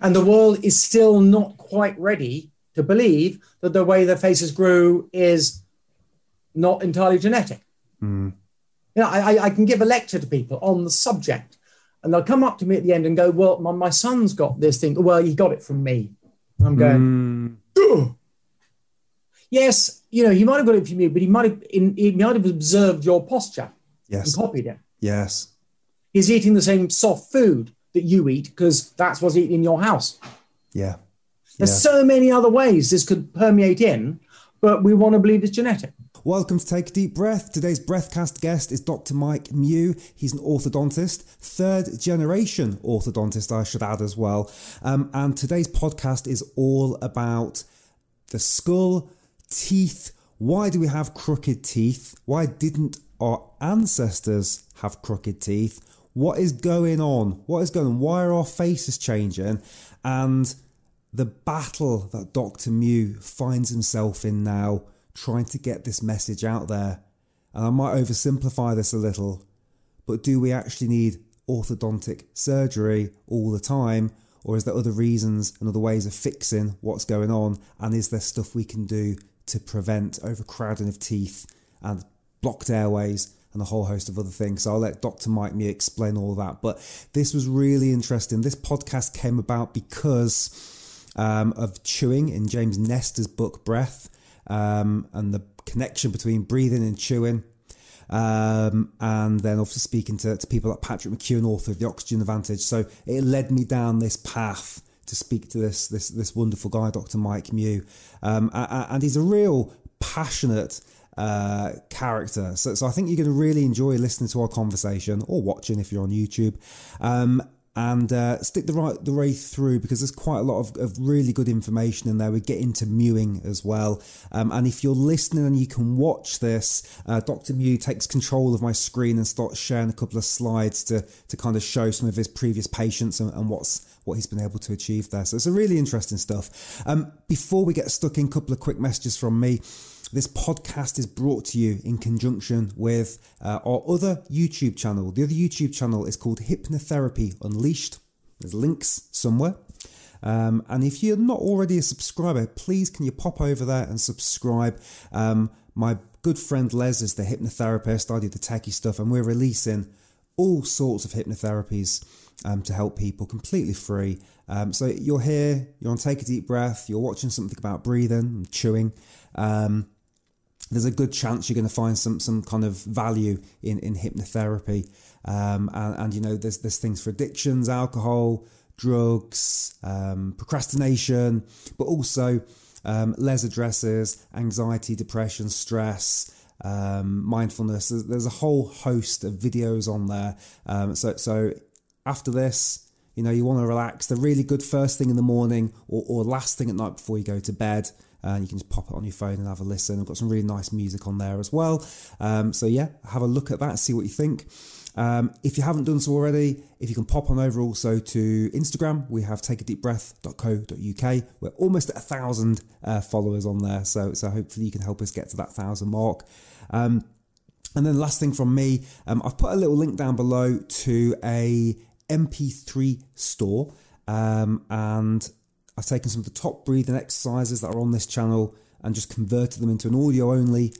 And the world is still not quite ready to believe that the way their faces grew is not entirely genetic. Mm. You know, I, I can give a lecture to people on the subject, and they'll come up to me at the end and go, "Well, my, my son's got this thing. Well, he got it from me." I'm going, Mm. "Yes, you know, he might have got it from you, but he might have in, he might have observed your posture Yes. and copied it. Yes. He's eating the same soft food that you eat because that's what's eaten in your house. Yeah. There's Yeah. so many other ways this could permeate in, but we want to believe it's genetic." Welcome to Take a Deep Breath. Today's Breathcast guest is Dr. Mike Mew. He's an orthodontist, third generation orthodontist, I should add as well. Um, and today's podcast is all about the skull, teeth. Why do we have crooked teeth? Why didn't our ancestors have crooked teeth? What is going on? What is going on? Why are our faces changing? And the battle that Dr. Mew finds himself in now, trying to get this message out there. And I might oversimplify this a little, but do we actually need orthodontic surgery all the time? Or is there other reasons and other ways of fixing what's going on? And is there stuff we can do to prevent overcrowding of teeth and blocked airways and a whole host of other things? So I'll let Dr. Mike Mew explain all that. But this was really interesting. This podcast came about because um, of chewing in James Nestor's book Breath um, and the connection between breathing and chewing. Um, and then also speaking to, to people like Patrick McKeown, author of The Oxygen Advantage. So it led me down this path to speak to this this this wonderful guy, Dr. Mike Mew. Um, and he's a real passionate uh, character. So, so I think you're going to really enjoy listening to our conversation or watching if you're on YouTube. Um, and uh, stick the right the way through because there's quite a lot of, of really good information in there. We get into mewing as well, um, and if you're listening and you can watch this, uh, Dr. Mew takes control of my screen and starts sharing a couple of slides to to kind of show some of his previous patients and, and what's what he's been able to achieve there. So it's a really interesting stuff. Um, before we get stuck in, a couple of quick messages from me. This podcast is brought to you in conjunction with uh, our other YouTube channel. The other YouTube channel is called Hypnotherapy Unleashed. There's links somewhere. Um, and if you're not already a subscriber, please can you pop over there and subscribe? Um, my good friend Les is the hypnotherapist. I do the techie stuff, and we're releasing all sorts of hypnotherapies um, to help people completely free. Um, so you're here, you're on Take a Deep Breath, you're watching something about breathing and chewing. Um, there's a good chance you're going to find some some kind of value in in hypnotherapy. Um, and, and you know, there's there's things for addictions, alcohol, drugs, um, procrastination, but also um, Les addresses anxiety, depression, stress. Um, mindfulness. There's, there's a whole host of videos on there. Um, so, so after this, you know, you want to relax. They're really good first thing in the morning or, or last thing at night before you go to bed. Uh, you can just pop it on your phone and have a listen. I've got some really nice music on there as well. Um, so yeah, have a look at that, see what you think. Um, if you haven't done so already, if you can pop on over also to Instagram, we have takeadeepbreath.co.uk. We're almost at a thousand uh, followers on there, so so hopefully you can help us get to that thousand mark. Um, and then last thing from me, um, I've put a little link down below to a MP3 store, um, and I've taken some of the top breathing exercises that are on this channel and just converted them into an audio only,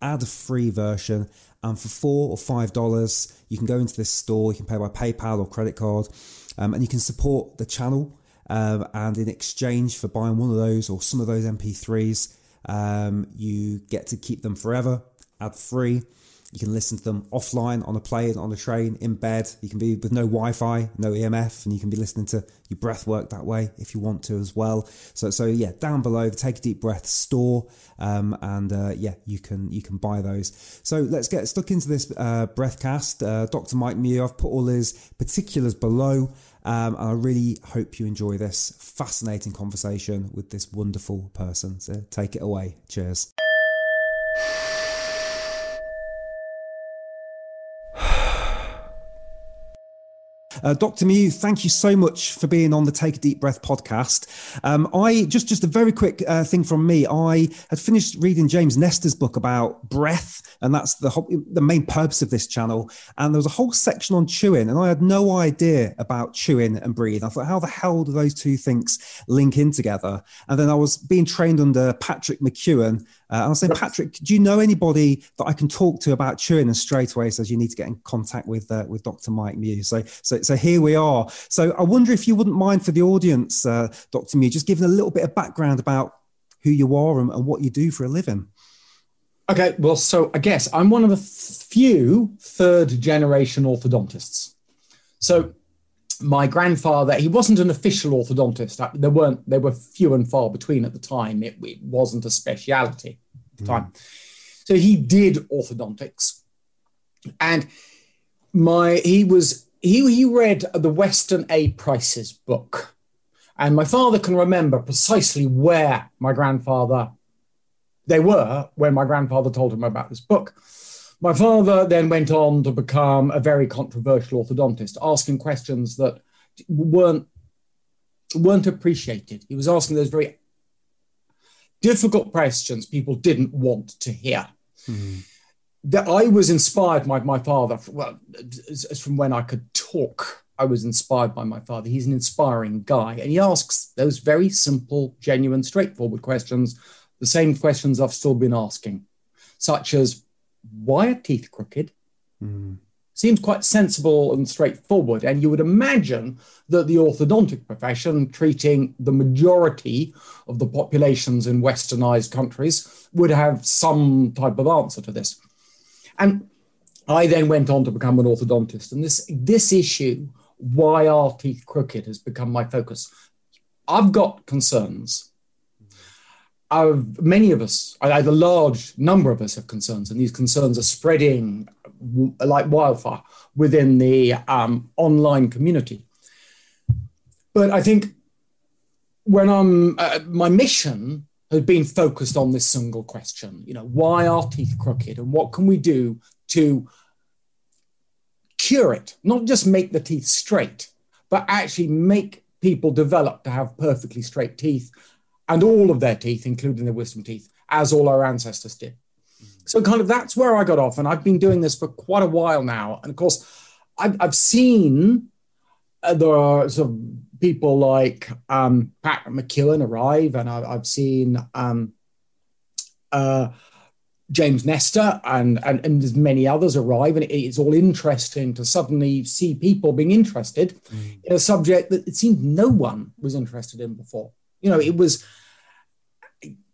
ad free version. And for four or five dollars, you can go into this store. You can pay by PayPal or credit card, um, and you can support the channel. Um, and in exchange for buying one of those or some of those MP3s, um, you get to keep them forever, ad free. You can listen to them offline on a plane, on a train, in bed. You can be with no Wi-Fi, no EMF, and you can be listening to your breath work that way if you want to as well. So, so yeah, down below, the Take a Deep Breath store, um, and uh, yeah, you can you can buy those. So let's get stuck into this uh, breathcast. Uh, Dr. Mike Mew, I've put all his particulars below. Um, and I really hope you enjoy this fascinating conversation with this wonderful person. So take it away. Cheers. Uh, Dr. Mew, thank you so much for being on the Take a Deep Breath podcast. Um, I just just a very quick uh, thing from me. I had finished reading James Nestor's book about breath, and that's the whole, the main purpose of this channel. And there was a whole section on chewing, and I had no idea about chewing and breathe. I thought, how the hell do those two things link in together? And then I was being trained under Patrick McKeown. Uh, I was saying, Patrick, do you know anybody that I can talk to about chewing? And straight away says you need to get in contact with uh, with Dr. Mike Mew. So, so, so here we are. So I wonder if you wouldn't mind for the audience, uh, Dr. Mew, just giving a little bit of background about who you are and, and what you do for a living. Okay, well, so I guess I'm one of the few third generation orthodontists. So my grandfather, he wasn't an official orthodontist. There weren't, there were few and far between at the time. It, it wasn't a speciality at the mm. time. So he did orthodontics. And my he was he he read the Weston A. Price's book. And my father can remember precisely where my grandfather they were when my grandfather told him about this book. My father then went on to become a very controversial orthodontist, asking questions that weren't weren't appreciated. He was asking those very difficult questions people didn't want to hear. Mm-hmm. That I was inspired by my father. Well, as from when I could talk, I was inspired by my father. He's an inspiring guy, and he asks those very simple, genuine, straightforward questions. The same questions I've still been asking, such as why are teeth crooked? Mm. Seems quite sensible and straightforward. And you would imagine that the orthodontic profession, treating the majority of the populations in westernized countries, would have some type of answer to this. And I then went on to become an orthodontist. And this, this issue, why are teeth crooked, has become my focus. I've got concerns many of us, a large number of us have concerns, and these concerns are spreading like wildfire within the um, online community. But I think when I'm, uh, my mission has been focused on this single question, you know, why are teeth crooked and what can we do to cure it, not just make the teeth straight, but actually make people develop to have perfectly straight teeth and all of their teeth, including their wisdom teeth, as all our ancestors did. So, kind of that's where I got off. And I've been doing this for quite a while now. And of course, I've, I've seen uh, there are sort of people like um, Pat McKeown arrive, and I, have seen um, uh, James Nestor and, and, and there's many others arrive. And it, it's all interesting to suddenly see people being interested mm. in a subject that it seemed no one was interested in before. You know, it was,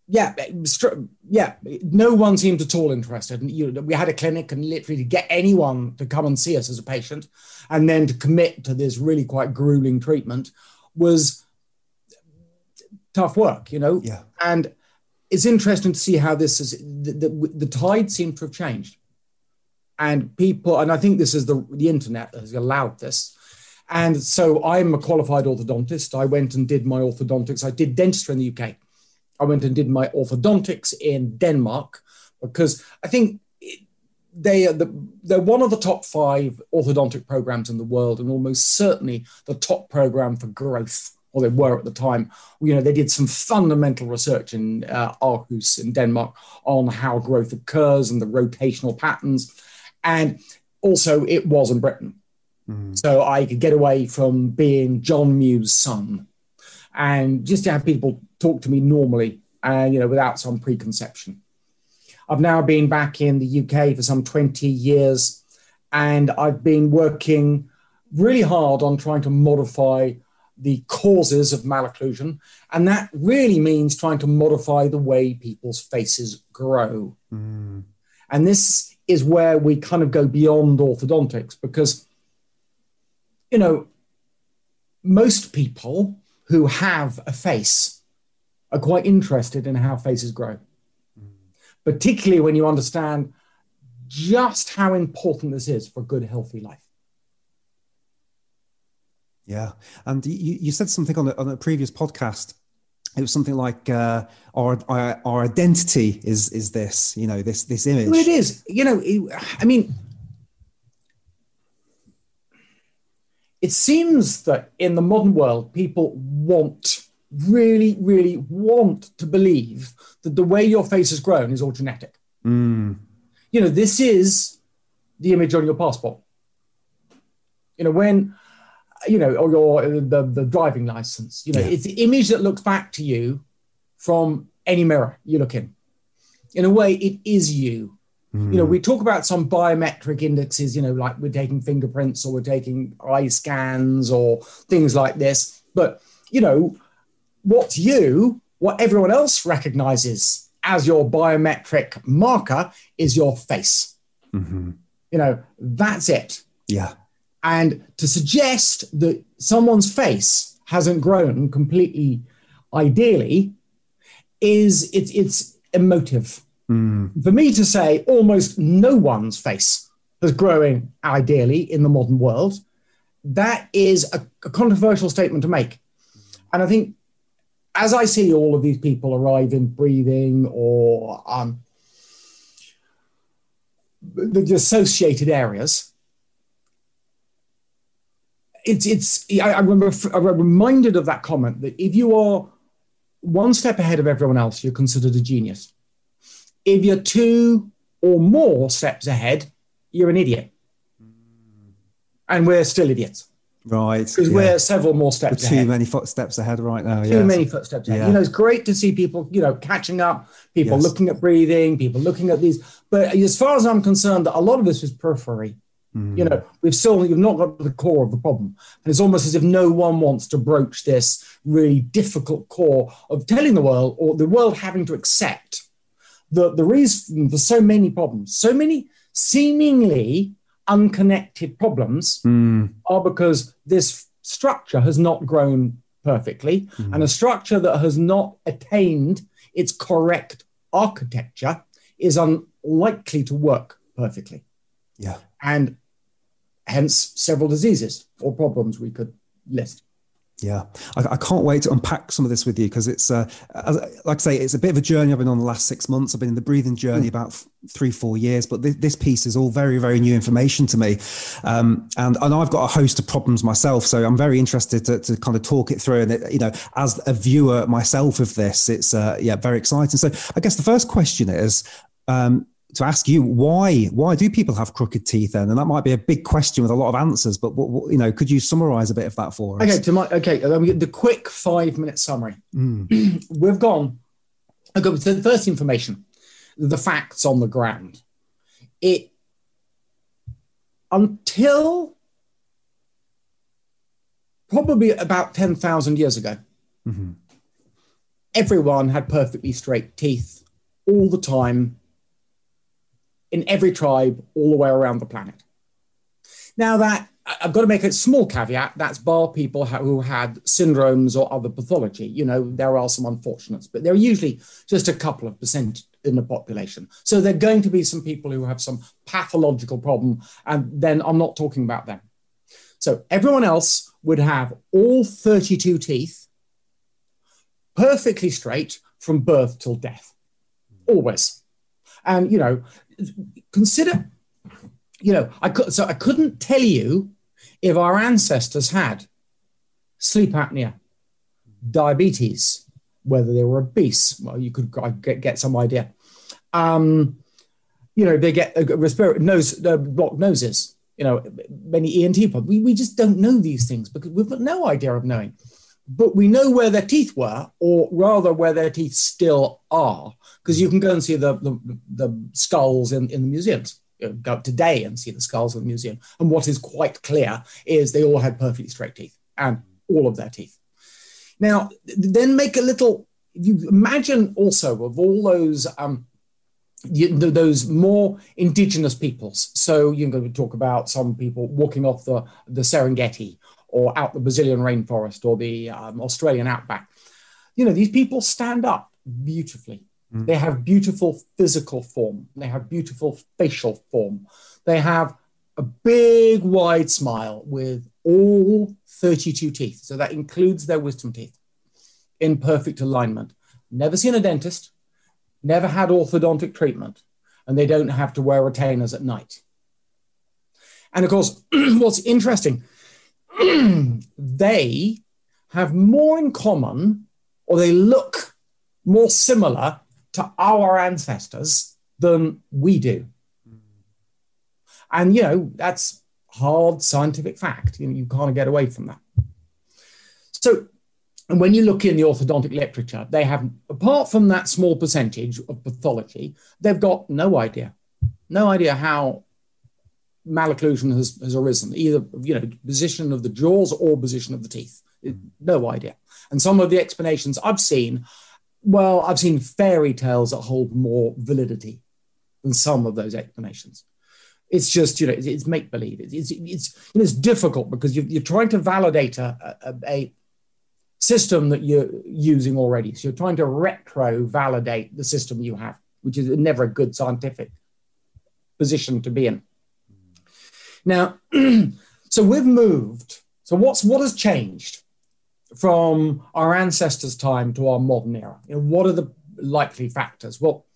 yeah, yeah. No one seemed at all interested. And you know, we had a clinic, and literally to get anyone to come and see us as a patient, and then to commit to this really quite grueling treatment was tough work. You know, yeah. And it's interesting to see how this is. The, the, the tide seemed to have changed, and people, and I think this is the the internet has allowed this and so I'm a qualified orthodontist. I went and did my orthodontics. I did dentistry in the UK. I went and did my orthodontics in Denmark because I think they are the, they're one of the top five orthodontic programs in the world, and almost certainly the top program for growth, or they were at the time. You know, they did some fundamental research in uh, Aarhus in Denmark on how growth occurs and the rotational patterns, and also it was in Britain. Mm. So I could get away from being John Mew's son and just to have people talk to me normally and, you know, without some preconception. I've now been back in the UK for some 20 years and I've been working really hard on trying to modify the causes of malocclusion. And that really means trying to modify the way people's faces grow. Mm. And this is where we kind of go beyond orthodontics because you know, most people who have a face are quite interested in how faces grow, particularly when you understand just how important this is for a good, healthy life. Yeah. And you, you said something on a, on a previous podcast. It was something like uh, our, our, our identity is is this, you know, this this image. Well, it is. You know, it, I mean, it seems that in the modern world, people want, really, really want to believe that the way your face has grown is all genetic. Mm. You know, this is the image on your passport. You know, when, you know, or your the, the driving license, you know, Yeah. it's the image that looks back to you from any mirror you look in. In a way, it is you. You know, we talk about some biometric indexes, you know, like we're taking fingerprints or we're taking eye scans or things like this. But, you know, what you, what everyone else recognizes as your biometric marker is your face. Mhm. You know, that's it. Yeah. And to suggest that someone's face hasn't grown completely ideally is it's it's emotive. Mm. For me to say almost no one's face is growing ideally in the modern world, that is a, a controversial statement to make. And I think as I see all of these people arrive in breathing or um, the, the associated areas, it's it's I, I remember I'm reminded of that comment that if you are one step ahead of everyone else, you're considered a genius. If you're two or more steps ahead, you're an idiot. And we're still idiots Right. because yeah. we're several more steps too ahead. many footsteps ahead right now. Too yeah. many footsteps ahead. Yeah. You know, it's great to see people, you know, catching up, people Yes. looking at breathing, people looking at these. But as far as I'm concerned, a lot of this is periphery. Mm. You know, we've still we've not got to the core of the problem. And it's almost as if no one wants to broach this really difficult core of telling the world or the world having to accept the, the reason for so many problems, so many seemingly unconnected problems Mm. are because this structure has not grown perfectly and a structure that has not attained its correct architecture is unlikely to work perfectly Yeah. and hence several diseases or problems we could list Yeah, I, I can't wait to unpack some of this with you because it's, uh, as, like I say, it's a bit of a journey I've been on the last six months. I've been in the breathing journey about f- three, four years, but this, this piece is all very, very new information to me. Um, and, and I've got a host of problems myself. So I'm very interested to, to kind of talk it through. And, it, you know, as a viewer myself of this, it's, uh, yeah, very exciting. So I guess the first question is, um, to ask you why why do people have crooked teeth then? And that might be a big question with a lot of answers but what, what- you know could you summarize a bit of that for us? Okay to my okay get the quick five minute summary. Mm. we've gone okay so the first information the facts on the ground. It until probably about 10,000 years ago Mhm. everyone had perfectly straight teeth all the time in every tribe all the way around the planet now that I've got to make a small caveat. That's bar people who had syndromes or other pathology. You know, there are some unfortunates, but they're usually just a couple of percent in the population. So there are going to be some people who have some pathological problem, and then I'm not talking about them. So everyone else would have all 32 teeth perfectly straight from birth till death, always. And, you know, consider you know, I could so I couldn't tell you if our ancestors had sleep apnea, diabetes, whether they were obese. Well, you could get, get some idea. Um, you know, they get a respiratory nose uh, blocked noses. You know, many ENT problems. We, we just don't know these things because we've got no idea of knowing. But we know where their teeth were, or rather where their teeth still are, because you can go and see the, the, the skulls in, in the museums you know, go up today and see the skulls in the museum. And what is quite clear is they all had perfectly straight teeth and all of their teeth. Now, then make a little, you imagine also of all those, um, those more indigenous peoples. So you're going to talk about some people walking off the, the Serengeti or out the Brazilian rainforest or the um, Australian outback. You know, these people stand up beautifully. They have beautiful physical form. They have beautiful facial form. They have a big, wide smile with all 32 teeth. So that includes their wisdom teeth in perfect alignment. Never seen a dentist, never had orthodontic treatment, and they don't have to wear retainers at night. And of course, what's interesting they have more in common or they look more similar to our ancestors than we do. And, you know, that's hard scientific fact. You, know, you can't get away from that. So, and when you look in the orthodontic literature, they have, apart from that small percentage of pathology, they've got no idea, no idea how malocclusion has, has arisen, either you know position of the jaws or position of the teeth. No idea. And some of the explanations I've seen, well, I've seen fairy tales that hold more validity than some of those explanations. It's just you know it's, it's make believe. It's, it's it's you know, it's difficult because you're, you're trying to validate a, a, a system that you're using already. So you're trying to retro validate the system you have, which is never a good scientific position to be in. Now, so we've moved. So what's what has changed from our ancestors' time to our modern era? You know, what are the likely factors? Well,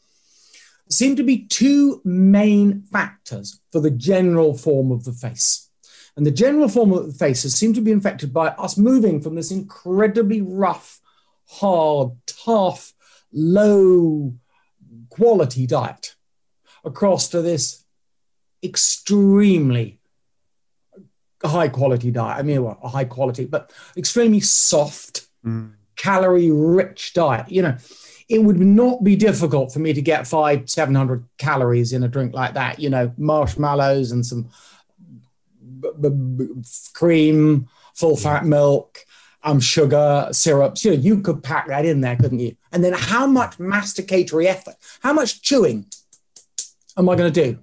seem to be two main factors for the general form of the face. And the general form of the faces seem to be infected by us moving from this incredibly rough, hard, tough, low quality diet across to this extremely high quality diet. I mean, well, a high quality, but extremely soft, mm. calorie rich diet. You know, it would not be difficult for me to get five, 700 calories in a drink like that. You know, marshmallows and some b- b- b- cream, full fat milk, um, sugar, syrups. You know, you could pack that in there, couldn't you? And then how much masticatory effort, how much chewing am I going to do?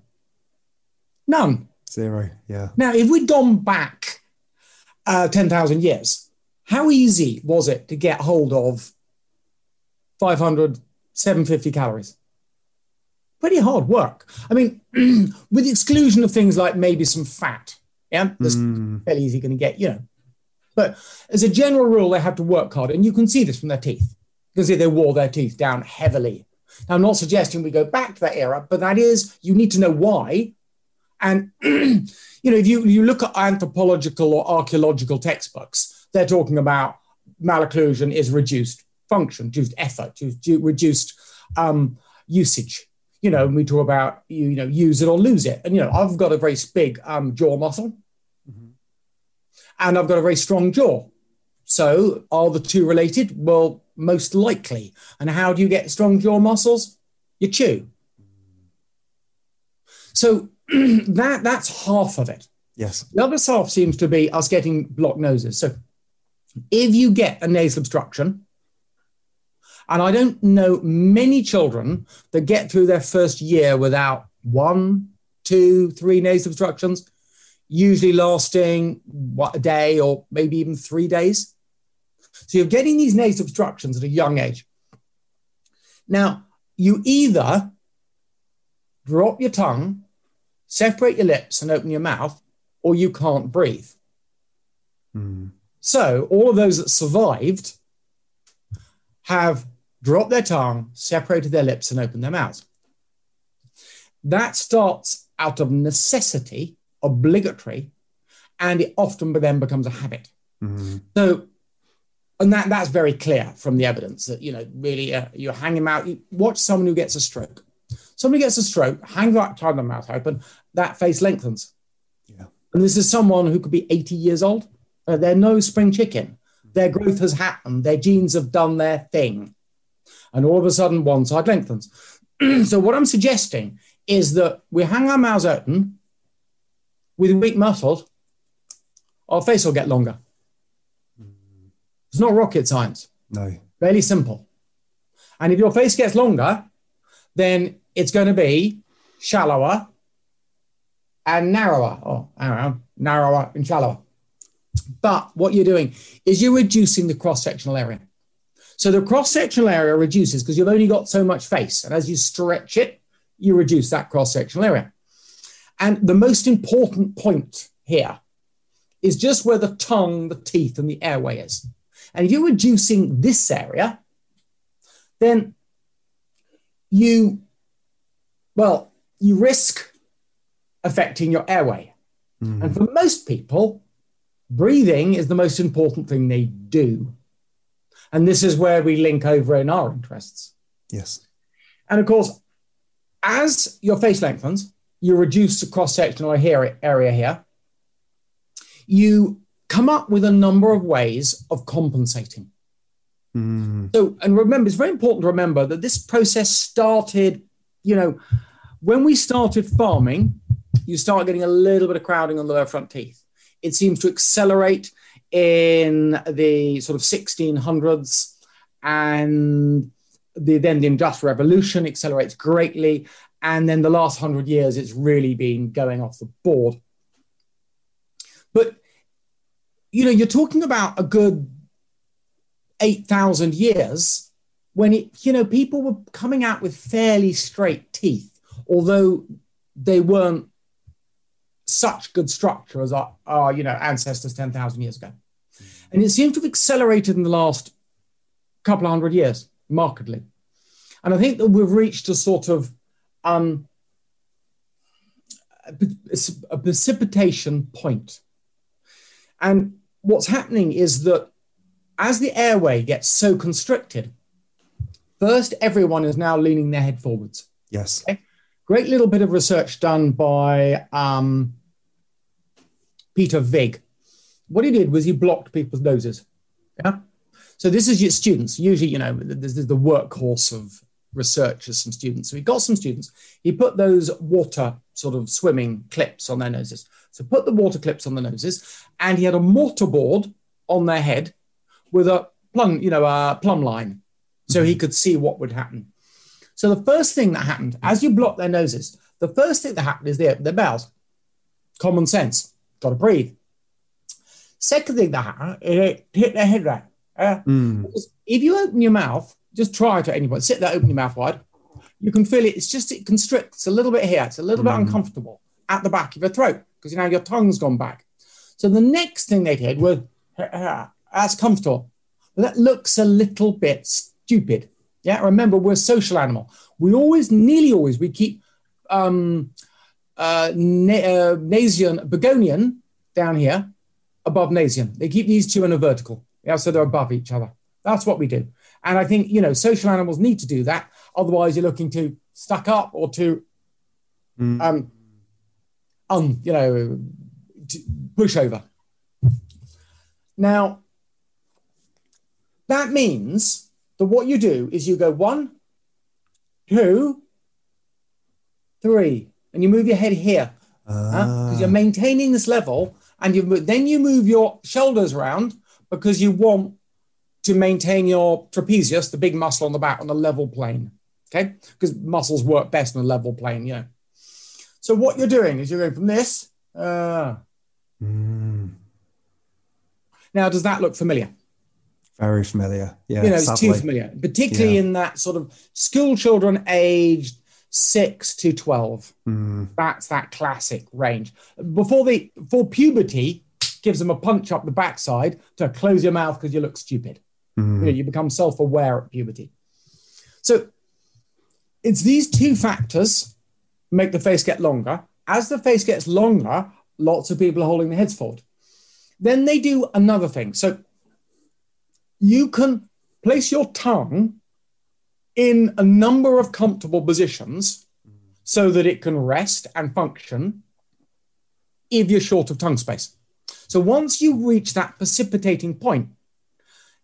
None. Zero, yeah. Now, if we'd gone back uh, 10,000 years, how easy was it to get hold of 500, 750 calories? Pretty hard work. I mean, with the exclusion of things like maybe some fat, yeah, that's mm. fairly easy going to get, you know. But as a general rule, they have to work hard. And you can see this from their teeth because they wore their teeth down heavily. Now, I'm not suggesting we go back to that era, but that is, you need to know why and you know, if you you look at anthropological or archaeological textbooks, they're talking about malocclusion is reduced function, reduced effort, reduced um, usage. You know, and we talk about you, you know use it or lose it. And you know, I've got a very big um, jaw muscle, mm-hmm. and I've got a very strong jaw. So are the two related? Well, most likely. And how do you get strong jaw muscles? You chew. So that that's half of it. Yes. The other half seems to be us getting blocked noses. So if you get a nasal obstruction, and I don't know many children that get through their first year without one, two, three nasal obstructions, usually lasting what a day or maybe even three days. So you're getting these nasal obstructions at a young age. Now, you either drop your tongue separate your lips and open your mouth, or you can't breathe. Mm. So, all of those that survived have dropped their tongue, separated their lips, and opened their mouths. That starts out of necessity, obligatory, and it often then becomes a habit. Mm. So, and that, that's very clear from the evidence that, you know, really uh, you're hanging out. You watch someone who gets a stroke. Somebody gets a stroke, hang that time the mouth open, that face lengthens. Yeah. And this is someone who could be 80 years old. Uh, they're no spring chicken. Their growth has happened. Their genes have done their thing. And all of a sudden, one side lengthens. so, what I'm suggesting is that we hang our mouths open with weak muscles, our face will get longer. It's not rocket science. No. Fairly simple. And if your face gets longer, then it's going to be shallower and narrower, oh, or narrower, narrower and shallower. But what you're doing is you're reducing the cross sectional area. So the cross sectional area reduces because you've only got so much face. And as you stretch it, you reduce that cross sectional area. And the most important point here is just where the tongue, the teeth, and the airway is. And if you're reducing this area, then you, well, you risk affecting your airway. Mm. And for most people, breathing is the most important thing they do. And this is where we link over in our interests. Yes. And of course, as your face lengthens, you reduce the cross sectional area here. You come up with a number of ways of compensating. Mm. So, and remember, it's very important to remember that this process started, you know, when we started farming, you start getting a little bit of crowding on the lower front teeth. It seems to accelerate in the sort of 1600s and the, then the industrial revolution accelerates greatly and then the last 100 years it's really been going off the board but you know you're talking about a good 8000 years when it you know people were coming out with fairly straight teeth although they weren't such good structure as our, our you know ancestors 10,000 years ago and it seems to have accelerated in the last couple of hundred years, markedly. And I think that we've reached a sort of um, a, precipitation point. And what's happening is that as the airway gets so constricted, first everyone is now leaning their head forwards. Yes. Okay? Great little bit of research done by um, Peter Vig what he did was he blocked people's noses. Yeah. So this is your students. Usually, you know, this is the workhorse of researchers, some students. So he got some students. He put those water sort of swimming clips on their noses. So put the water clips on the noses, and he had a mortarboard on their head with a plumb, you know, a plumb line, so he mm-hmm. could see what would happen. So the first thing that happened, as you block their noses, the first thing that happened is they their mouths. Common sense. Got to breathe. Second thing that happened, it hit their head right. Uh, mm. If you open your mouth, just try it at any point, sit there, open your mouth wide. You can feel it. It's just, it constricts a little bit here. It's a little mm. bit uncomfortable at the back of your throat because you know your tongue's gone back. So the next thing they did was, that's comfortable. But that looks a little bit stupid. Yeah, remember, we're a social animal. We always, nearly always, we keep um, uh, na- uh, Nasion, Pogonion down here above Nasion. They keep these two in a vertical. Yeah, so they're above each other. That's what we do. And I think, you know, social animals need to do that. Otherwise, you're looking to stuck up or to, mm. um, um, you know, push over. Now, that means that what you do is you go one, two, three, and you move your head here because you're maintaining this level and you then you move your shoulders around because you want to maintain your trapezius, the big muscle on the back, on a level plane. Okay, because muscles work best on a level plane. Yeah. So what you're doing is you're going from this. Uh, mm. Now, does that look familiar? Very familiar. Yeah, you know, it's too familiar, particularly yeah. in that sort of school children aged six to 12. Mm. That's that classic range. Before the before puberty gives them a punch up the backside to close your mouth because you look stupid. Mm. You, know, you become self-aware at puberty. So it's these two factors make the face get longer. As the face gets longer, lots of people are holding their heads forward. Then they do another thing. So you can place your tongue in a number of comfortable positions so that it can rest and function if you're short of tongue space. So once you reach that precipitating point,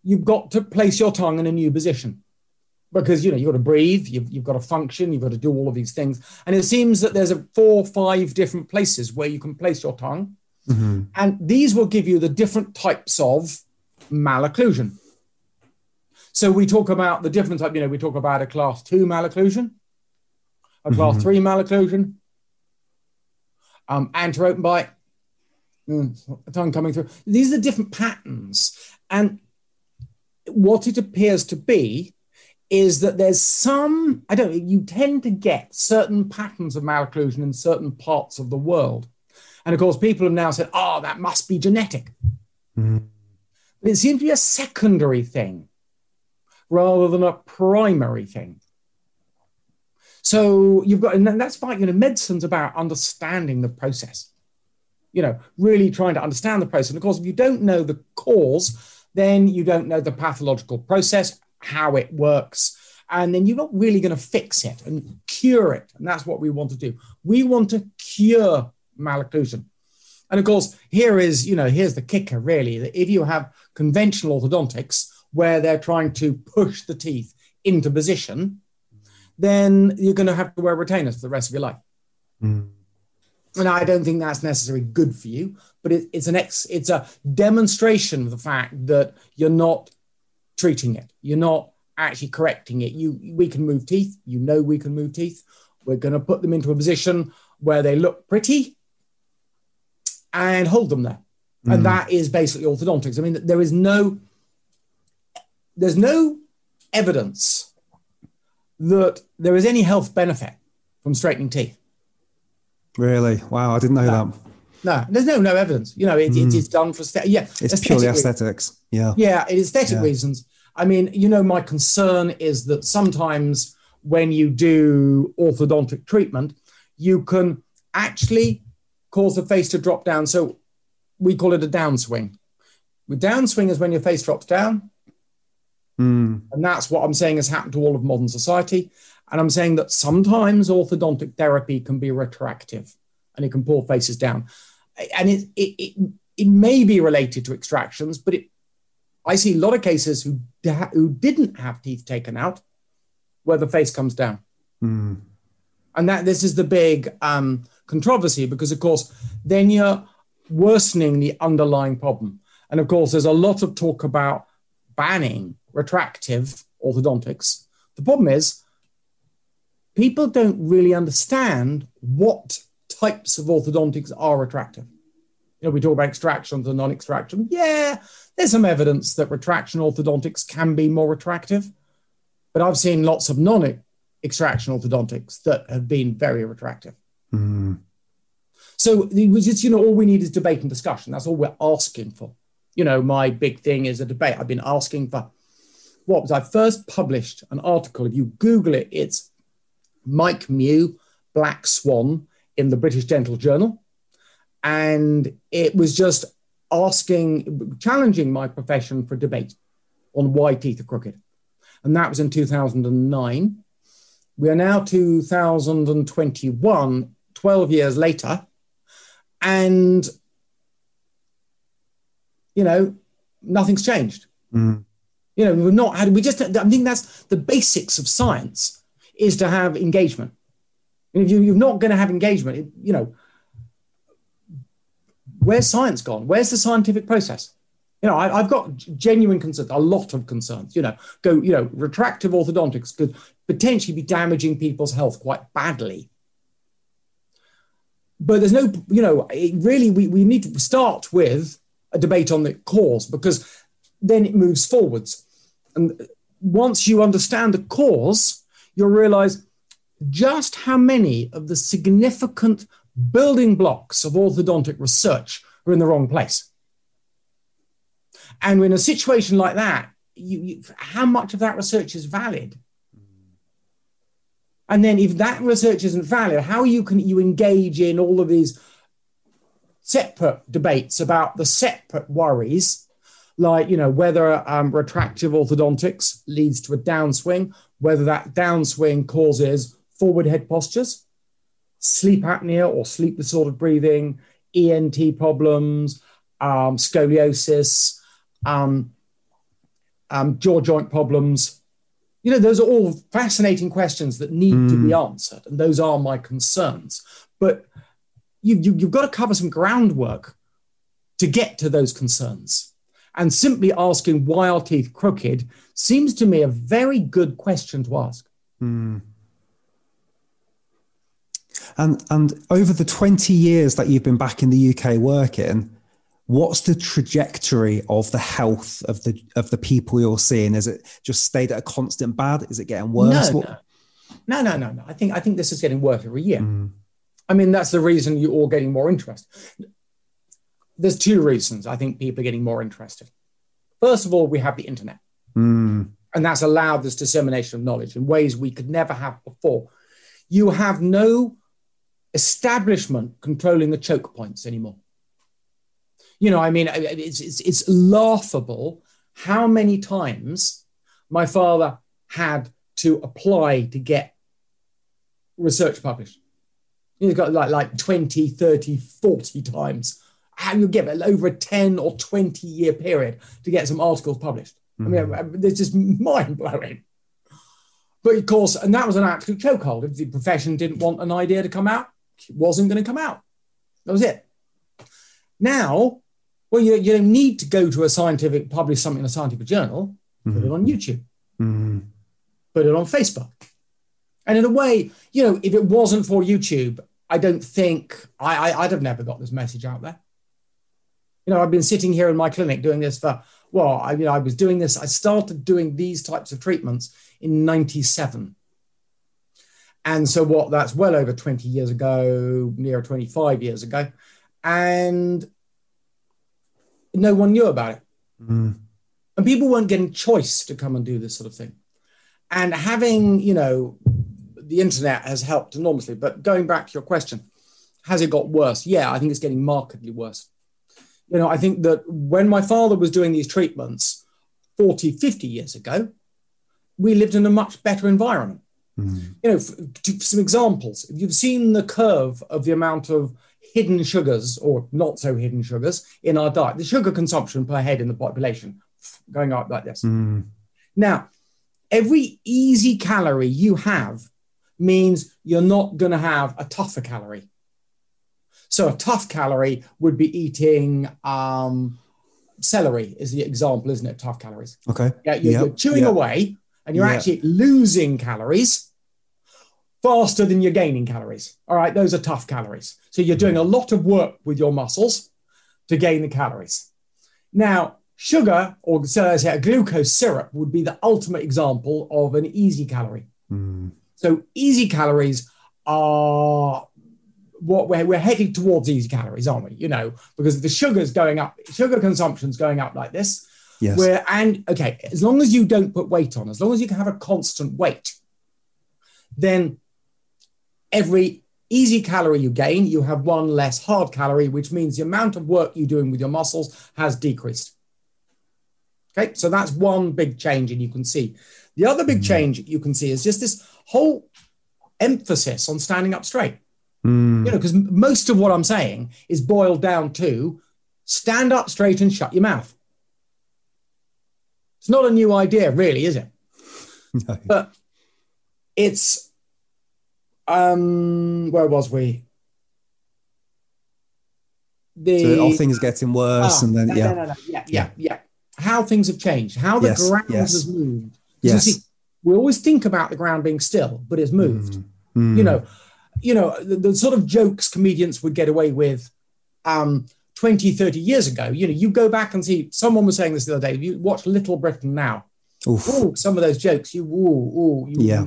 you've got to place your tongue in a new position because you know you've got to breathe, you've, you've got to function, you've got to do all of these things. And it seems that there's a four or five different places where you can place your tongue. Mm-hmm. And these will give you the different types of malocclusion. So we talk about the different type, you know, we talk about a class two malocclusion, a class mm-hmm. three malocclusion, um, anti-open bite, mm, tongue coming through. These are different patterns. And what it appears to be is that there's some, I don't know, you tend to get certain patterns of malocclusion in certain parts of the world. And of course, people have now said, oh, that must be genetic. Mm-hmm. But it seems to be a secondary thing rather than a primary thing. So you've got, and that's fine. You know, medicine's about understanding the process. You know, really trying to understand the process. And of course, if you don't know the cause, then you don't know the pathological process, how it works, and then you're not really going to fix it and cure it. And that's what we want to do. We want to cure malocclusion. And of course, here is, you know, here's the kicker really that if you have conventional orthodontics where they're trying to push the teeth into position, then you're going to have to wear retainers for the rest of your life. Mm. And I don't think that's necessarily good for you, but it, it's an ex, it's a demonstration of the fact that you're not treating it. You're not actually correcting it. You, we can move teeth. You know, we can move teeth. We're going to put them into a position where they look pretty and hold them there. Mm. And that is basically orthodontics. I mean, there is no, there's no evidence that there is any health benefit from straightening teeth. Really? Wow, I didn't know no. that. No, there's no no evidence. You know, it, mm. it is done for yeah. It's purely aesthetics. Yeah. Yeah, it is aesthetic yeah. reasons. I mean, you know, my concern is that sometimes when you do orthodontic treatment, you can actually cause the face to drop down. So we call it a downswing. With downswing is when your face drops down. Mm. And that's what I'm saying has happened to all of modern society. And I'm saying that sometimes orthodontic therapy can be retroactive and it can pull faces down. And it, it, it, it may be related to extractions, but it, I see a lot of cases who, who didn't have teeth taken out where the face comes down. Mm. And that this is the big um, controversy because, of course, then you're worsening the underlying problem. And of course, there's a lot of talk about banning retractive orthodontics. The problem is, people don't really understand what types of orthodontics are retractive. You know, we talk about extractions and non extraction. Yeah, there's some evidence that extraction orthodontics can be more retractive, but I've seen lots of non extraction orthodontics that have been very retractive. Mm. So it was just, you know, all we need is debate and discussion. That's all we're asking for. You know, my big thing is a debate. I've been asking for what was I first published an article. If you Google it, it's Mike Mew, Black Swan in the British Dental Journal. And it was just asking, challenging my profession for debate on why teeth are crooked. And that was in 2009. We are now 2021, 12 years later. And, you know, nothing's changed. Mm. You know, we're not we just, I think that's the basics of science is to have engagement. And if you, you're not going to have engagement, you know, where's science gone? Where's the scientific process? You know, I, have got genuine concerns, a lot of concerns. You know, go, you know, retractive orthodontics could potentially be damaging people's health quite badly. But there's no, you know, really, we, we need to start with a debate on the cause because then it moves forwards. And once you understand the cause, you'll realize just how many of the significant building blocks of orthodontic research are in the wrong place. And in a situation like that, you, you, how much of that research is valid? And then if that research isn't valid, how you can you engage in all of these separate debates about the separate worries, like you know whether um, retractive orthodontics leads to a downswing, whether that downswing causes forward head postures, sleep apnea or sleep disordered breathing, ENT problems, um, scoliosis, um, um, jaw joint problems. You know, those are all fascinating questions that need mm. to be hmm. answered, and those are my concerns. But you, you, you've got to cover some groundwork to get to those concerns. And simply asking why are teeth crooked seems to me a very good question to ask. Mm. And and over the 20 years that you've been back in the UK working, what's the trajectory of the health of the of the people you're seeing? Is it just stayed at a constant bad? Is it getting worse? No, no, no, no, no. I think I think this is getting worse every year. Mm. I mean, that's the reason you're all getting more interest. There's two reasons I think people are getting more interested. First of all, we have the internet. Mm. And that's allowed this dissemination of knowledge in ways we could never have before. You have no establishment controlling the choke points anymore. You know, I mean, it's, it's, it's laughable how many times my father had to apply to get research published. He's got like, like 20, 30, 40 times. How you give it over a 10 or 20 year period to get some articles published. Mm-hmm. I mean, it's just mind blowing. But of course, and that was an absolute chokehold. If the profession didn't want an idea to come out, it wasn't going to come out. That was it. Now, well, you, you don't need to go to a scientific, publish something in a scientific journal, mm-hmm. put it on YouTube, mm-hmm. put it on Facebook. And in a way, you know, if it wasn't for YouTube, I don't think I, I, would have never got this message out there. You know, I've been sitting here in my clinic doing this for, well, I, you know, I was doing this, I started doing these types of treatments in 97. And so, what that's well over 20 years ago, near 25 years ago. And no one knew about it. Mm. And people weren't getting choice to come and do this sort of thing. And having, you know, the internet has helped enormously. But going back to your question, has it got worse? Yeah, I think it's getting markedly worse. You know, I think that when my father was doing these treatments 40, 50 years ago, we lived in a much better environment. Mm. You know, for, for some examples, if you've seen the curve of the amount of hidden sugars or not so hidden sugars in our diet, the sugar consumption per head in the population going up like this. Mm. Now, every easy calorie you have means you're not going to have a tougher calorie. So a tough calorie would be eating um, celery, is the example, isn't it? Tough calories. Okay. Yeah, you're, yep. you're chewing yep. away and you're yep. actually losing calories faster than you're gaining calories. All right, those are tough calories. So you're doing a lot of work with your muscles to gain the calories. Now, sugar or so say a glucose syrup would be the ultimate example of an easy calorie. Mm. So easy calories are what we're, we're heading towards easy calories, aren't we? You know, because the sugar's going up, sugar consumption's going up like this. Yes. Where and okay, as long as you don't put weight on, as long as you can have a constant weight, then every easy calorie you gain, you have one less hard calorie, which means the amount of work you're doing with your muscles has decreased. Okay, so that's one big change, and you can see. The other big mm. change you can see is just this whole emphasis on standing up straight. Mm. You know, because most of what I'm saying is boiled down to stand up straight and shut your mouth. It's not a new idea, really, is it? No. But it's um, where was we? The so all things getting worse, oh, and then no, yeah. No, no, yeah, yeah, yeah, How things have changed, how the yes, ground yes. has moved. Yes. See, we always think about the ground being still, but it's moved. Mm. Mm. You know, you know the, the, sort of jokes comedians would get away with um, 20, 30 years ago. You know, you go back and see. Someone was saying this the other day. You watch Little Britain now. Oh, some of those jokes. You, ooh, ooh, you, yeah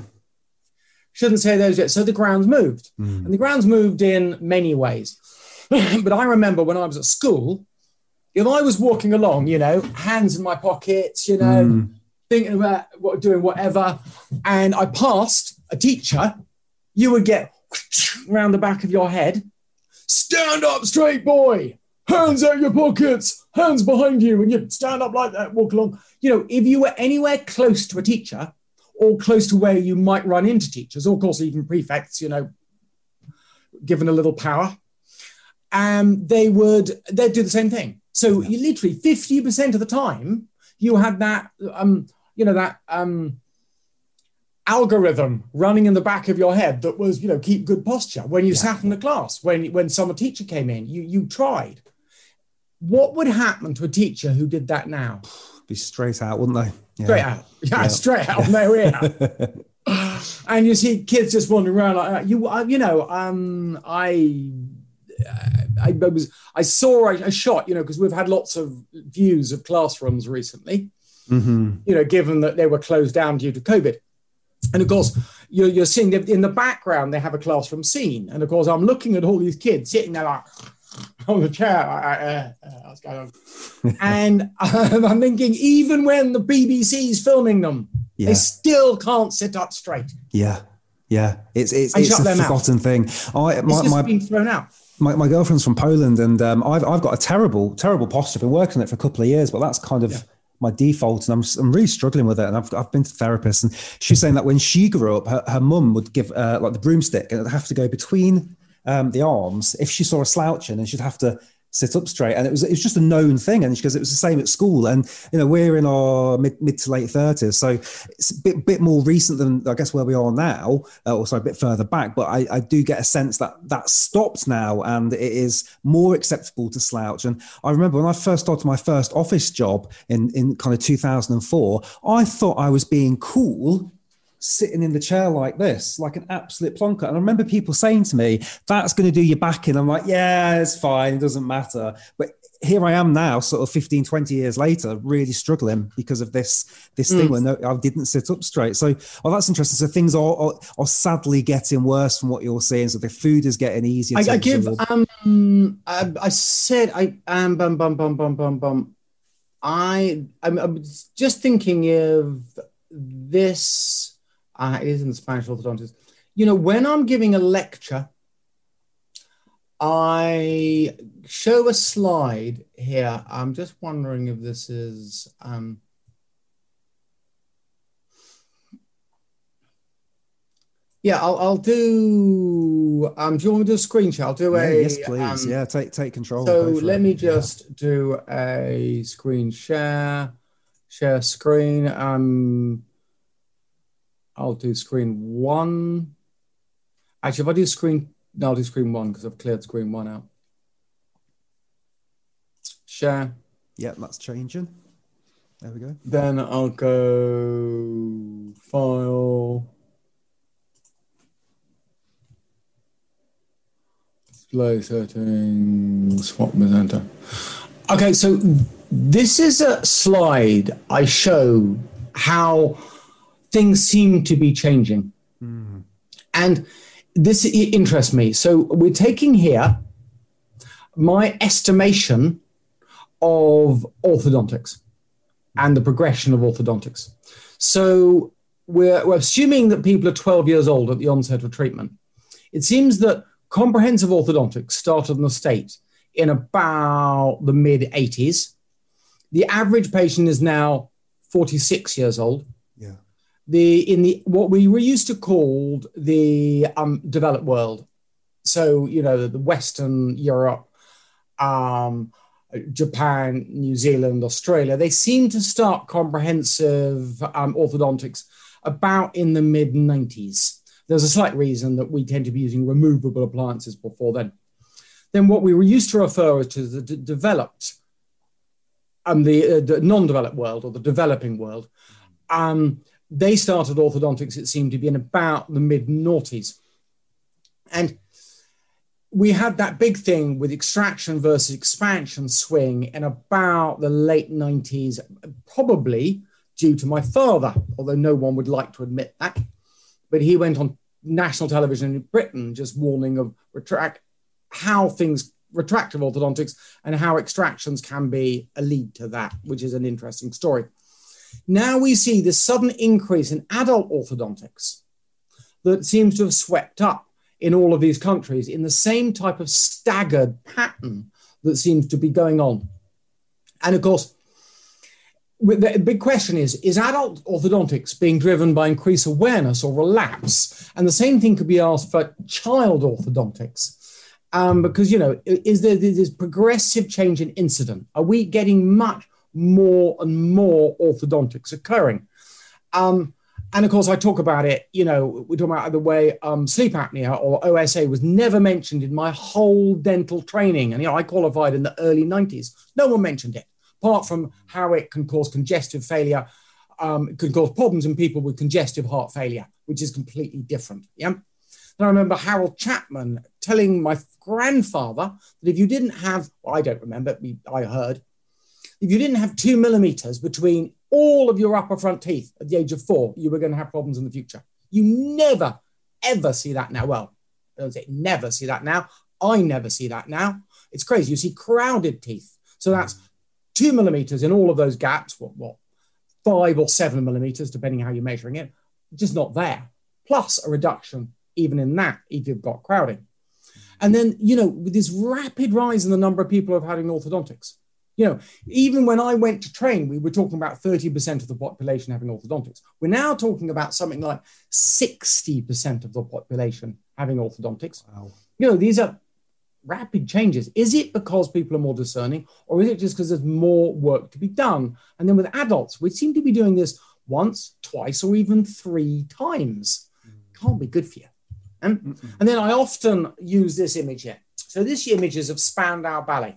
shouldn't say those yet. So the ground's moved, mm. and the ground's moved in many ways. but I remember when I was at school, if I was walking along, you know, hands in my pockets, you know, mm. thinking about what doing whatever, and I passed a teacher, you would get around the back of your head. Stand up straight, boy. Hands out your pockets, hands behind you, and you stand up like that, walk along. You know, if you were anywhere close to a teacher, or close to where you might run into teachers, or of course, even prefects, you know, given a little power, um, they would they'd do the same thing. So yeah. you literally 50% of the time you had that um, you know, that um algorithm running in the back of your head that was, you know, keep good posture when you yeah. sat in the class, when when some teacher came in, you you tried. What would happen to a teacher who did that now? Be straight out, wouldn't they? Yeah. Straight out. Yeah, yeah. straight out. No, yeah. and you see kids just wandering around like. You, you know, um, I, I, I was, I saw a, a shot, you know, because we've had lots of views of classrooms recently. Mm-hmm. You know, given that they were closed down due to COVID, and of course, you're, you're seeing in the background they have a classroom scene, and of course, I'm looking at all these kids sitting there like on the chair. Uh, uh, what's going on? and um, I'm thinking, even when the BBC is filming them, yeah. they still can't sit up straight. Yeah, yeah. It's it's, it's a forgotten thing. I my, it's just my, being thrown out. my, my girlfriend's from Poland, and um, I've I've got a terrible terrible posture. I've been working on it for a couple of years, but that's kind of yeah. My default, and I'm I'm really struggling with it. And I've I've been to therapists, and she's saying that when she grew up, her, her mum would give uh, like the broomstick, and it'd have to go between um, the arms if she saw a slouching, and she'd have to sit up straight. And it was it was just a known thing. And because it was the same at school. And you know, we're in our mid, mid to late thirties, so it's a bit bit more recent than I guess where we are now, uh, or sorry, a bit further back. But I, I do get a sense that that stopped now, and it is more acceptable to slouch. And I remember when I first started my first office job in in kind of 2004, I thought I was being cool sitting in the chair like this, like an absolute plonker. And I remember people saying to me, that's going to do your back in. I'm like, yeah, it's fine. It doesn't matter. But here I am now, sort of 15, 20 years later, really struggling because of this this mm. thing where no, I didn't sit up straight. So, oh, that's interesting. So things are, are, are sadly getting worse from what you're saying. So the food is getting easier. I, I give. Um, I, I, said I am bum bum bum bum bum bum. I I'm, I'm just thinking of this uh, it is in the Spanish orthodontist. You know, when I'm giving a lecture, I show a slide here. I'm just wondering if this is. Um, yeah, I'll, I'll do. Um, do you want me to do a screen share? I'll do yeah, a. Yes, please. Um, yeah, take take control. So let it. me just yeah. do a screen share. Share screen. Um, I'll do screen one. Actually, if I do screen, no, I'll do screen one because I've cleared screen one out. Share. Yeah, that's changing. There we go. Then I'll go file. Display settings, swap presenter. Okay, so this is a slide I show how things seem to be changing. Mm. And this interests me. So we're taking here my estimation of orthodontics and the progression of orthodontics. So we're, we're assuming that people are 12 years old at the onset of treatment. It seems that comprehensive orthodontics started in the state in about the mid 80s. The average patient is now 46 years old the in the what we were used to called the um, developed world. So you know the Western Europe, um, Japan, New Zealand, Australia. They seem to start comprehensive um, orthodontics about in the mid 90s. There's a slight reason that we tend to be using removable appliances before then. Then what we were used to refer to the d- developed and um, the, uh, non-developed world or the developing world. Um, they started orthodontics, it seemed to be in about the mid noughties. And we had that big thing with extraction versus expansion swing in about the late 90s, probably due to my father, although no one would like to admit that. But he went on national television in Britain just warning of retract how things retractive orthodontics and how extractions can be a lead to that, which is an interesting story. Now we see this sudden increase in adult orthodontics that seems to have swept up in all of these countries in the same type of staggered pattern that seems to be going on. And of course, the big question is is adult orthodontics being driven by increased awareness or relapse? And the same thing could be asked for child orthodontics. Um, because, you know, is there this progressive change in incident? Are we getting much more and more orthodontics occurring. Um, and of course, I talk about it, you know, we talk about the way um, sleep apnea or OSA was never mentioned in my whole dental training. And, you know, I qualified in the early 90s. No one mentioned it, apart from how it can cause congestive failure, um, it can cause problems in people with congestive heart failure, which is completely different. Yeah. I remember Harold Chapman telling my grandfather that if you didn't have, well, I don't remember, I heard, if you didn't have two millimeters between all of your upper front teeth at the age of four, you were going to have problems in the future. You never, ever see that now. Well, I don't say never see that now. I never see that now. It's crazy. You see crowded teeth. So hmm. that's two millimeters in all of those gaps. What, what, five or seven millimeters, depending how you're measuring it, just not there. Plus a reduction even in that if you've got crowding. And then, you know, with this rapid rise in the number of people who are having orthodontics, you know, even when I went to train, we were talking about 30% of the population having orthodontics. We're now talking about something like 60% of the population having orthodontics. Wow. You know, these are rapid changes. Is it because people are more discerning, or is it just because there's more work to be done? And then with adults, we seem to be doing this once, twice, or even three times. Mm. Can't be good for you. And, and then I often use this image here. So this image is of Spandau Ballet.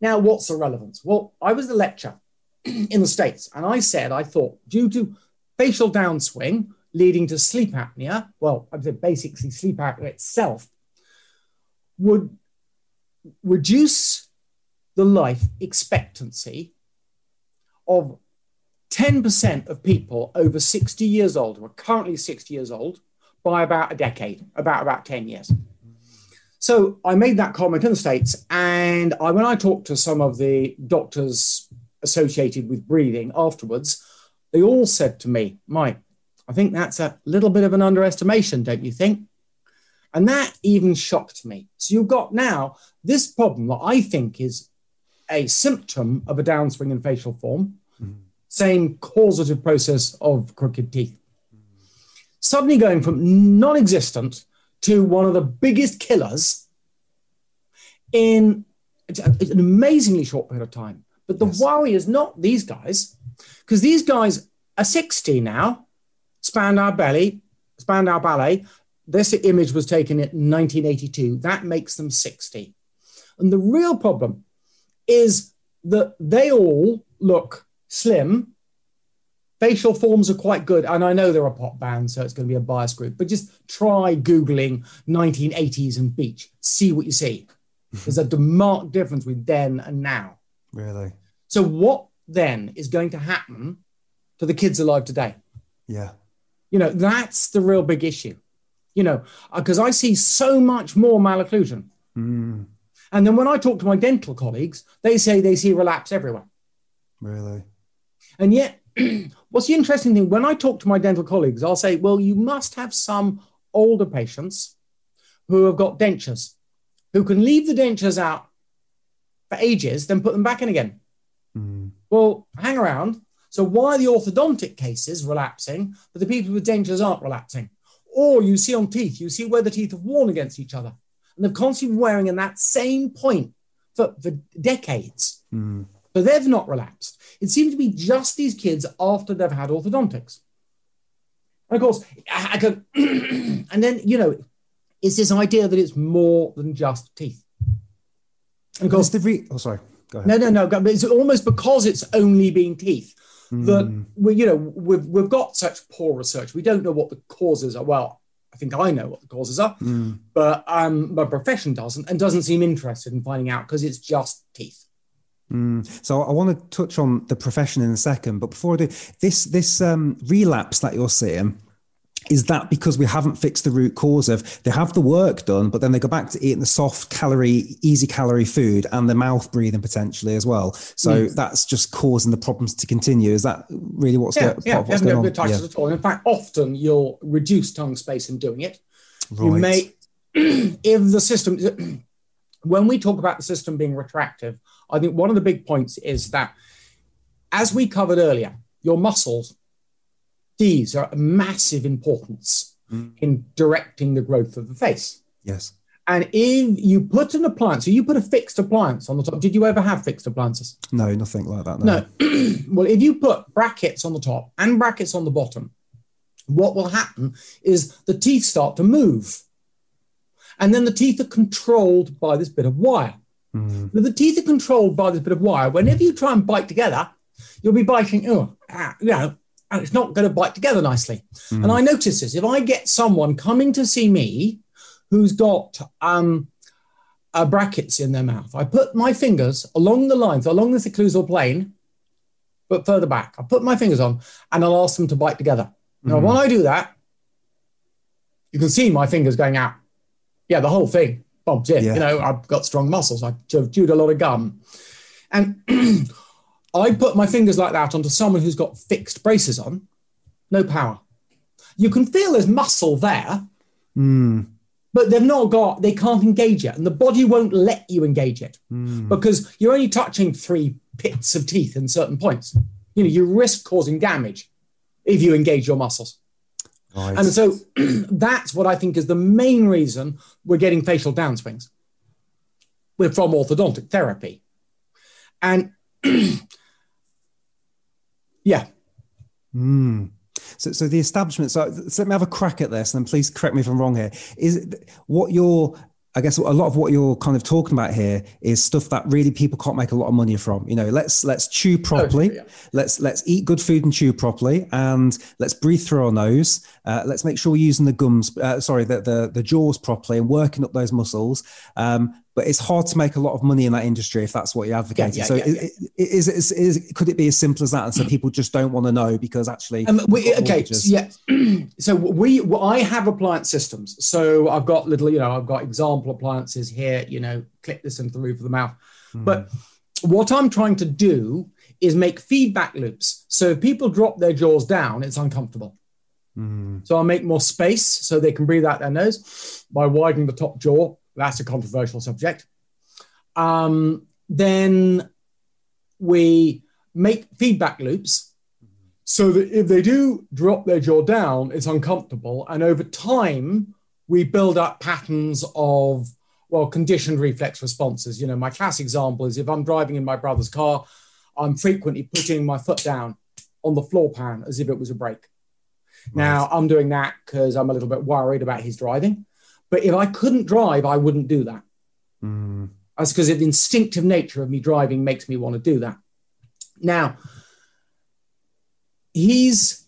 Now, what's the relevance? Well, I was the lecturer in the States, and I said I thought due to facial downswing leading to sleep apnea, well, I said basically sleep apnea itself, would reduce the life expectancy of 10% of people over 60 years old, who are currently 60 years old, by about a decade, about about 10 years. So I made that comment in the States. And I, when I talked to some of the doctors associated with breathing afterwards, they all said to me, Mike, I think that's a little bit of an underestimation, don't you think? And that even shocked me. So you've got now this problem that I think is a symptom of a downswing in facial form, mm-hmm. same causative process of crooked teeth. Mm-hmm. Suddenly going from non existent to one of the biggest killers in an amazingly short period of time. But the yes. worry is not these guys, because these guys are 60 now. Spandau Ballet, Spandau Ballet. This image was taken in 1982. That makes them 60. And the real problem is that they all look slim facial forms are quite good. And I know they're a pop band, so it's going to be a bias group, but just try Googling 1980s and beach, see what you see. There's a marked difference with then and now. Really? So, what then is going to happen to the kids alive today? Yeah. You know, that's the real big issue. You know, because I see so much more malocclusion. Mm. And then when I talk to my dental colleagues, they say they see relapse everywhere. Really? And yet, what's the interesting thing? When I talk to my dental colleagues, I'll say, well, you must have some older patients who have got dentures, who can leave the dentures out for ages, then put them back in again. Mm. Well, hang around. So why are the orthodontic cases relapsing, but the people with dentures aren't relapsing? Or you see on teeth, you see where the teeth have worn against each other. And they've constantly been wearing in that same point for, for decades. Mm. But they've not relapsed. It seems to be just these kids after they've had orthodontics. And of course, I can, and then, you know, it's this idea that it's more than just teeth. And of course, the re- oh, sorry. No, no, no. It's almost because it's only been teeth mm. that hmm. we, you know, we've we've got such poor research. We don't know what the causes are. Well, I think I know what the causes are, mm. but um, my profession doesn't, and doesn't seem interested in finding out because it's just teeth. Mm. So I want to touch on the profession in a second, but before I do, this this um, relapse that you're seeing is that because we haven't fixed the root cause of they have the work done, but then they go back to eating the soft calorie, easy calorie food and the mouth breathing potentially as well. So mm. that's just causing the problems to continue. Is that really what's, yeah, go, yeah, what's going on? Yeah. At all. In fact, often you'll reduce tongue space in doing it. Right. You may, if the system, when we talk about the system being retractive, I think one of the big points is that, as we covered earlier, your muscles, these are a massive importance mm. in directing the growth of the face. Yes. And if you put an appliance, so you put a fixed appliance on the top, did you ever have fixed appliances? No, nothing like that. No. no. well, if you put brackets on the top and brackets on the bottom, what will happen is the teeth start to move. And then the teeth are controlled by this bit of wire. Mm. the teeth are controlled by this bit of wire. Whenever you try and bite together, you'll be biting, oh, ah, you know, and it's not going to bite together nicely. Mm. And I notice this if I get someone coming to see me who's got um, uh, brackets in their mouth, I put my fingers along the lines, along the occlusal plane, but further back. I put my fingers on and I'll ask them to bite together. Now, mm. when I do that, you can see my fingers going out. Yeah, the whole thing bobs in. Yeah. You know, I've got strong muscles. I've chewed a lot of gum. And I put my fingers like that onto someone who's got fixed braces on, no power. You can feel there's muscle there, mm. but they've not got, they can't engage it, and the body won't let you engage it Mm. because you're only touching three pits of teeth in certain points. You know, you risk causing damage if you engage your muscles. Right. And so that's what I think is the main reason we're getting facial downswings. We're from orthodontic therapy. And yeah, Mm. So, so the establishment. So, so let me have a crack at this, and please correct me if I'm wrong here. Is it, what you're, I guess, a lot of what you're kind of talking about here is stuff that really people can't make a lot of money from. You know, let's let's chew properly, yeah. let's let's eat good food and chew properly, and let's breathe through our nose. Uh, let's make sure we're using the gums, uh, sorry, the, the the jaws properly and working up those muscles. Um, but it's hard to make a lot of money in that industry if that's what you're advocating. yeah, so, yeah, i- yeah. is, it is, is could it be as simple as that? And so people just don't want to know because actually, Um, we, okay, so yeah. so we, well, I have appliance systems. So I've got little, you know, I've got example appliances here. You know, clip this into the roof of the mouth. Hmm. But what I'm trying to do is make feedback loops. So if people drop their jaws down, it's uncomfortable. Mm. So I'll make more space so they can breathe out their nose by widening the top jaw. That's a controversial subject. Um, then we make feedback loops so that if they do drop their jaw down, it's uncomfortable. And over time, we build up patterns of, well, conditioned reflex responses. You know, my classic example is if I'm driving in my brother's car, I'm frequently putting my foot down on the floor pan as if it was a brake. Now, I'm doing that because I'm a little bit worried about his driving. But if I couldn't drive, I wouldn't do that. Mm. That's because the instinctive nature of me driving makes me want to do that. Now, he's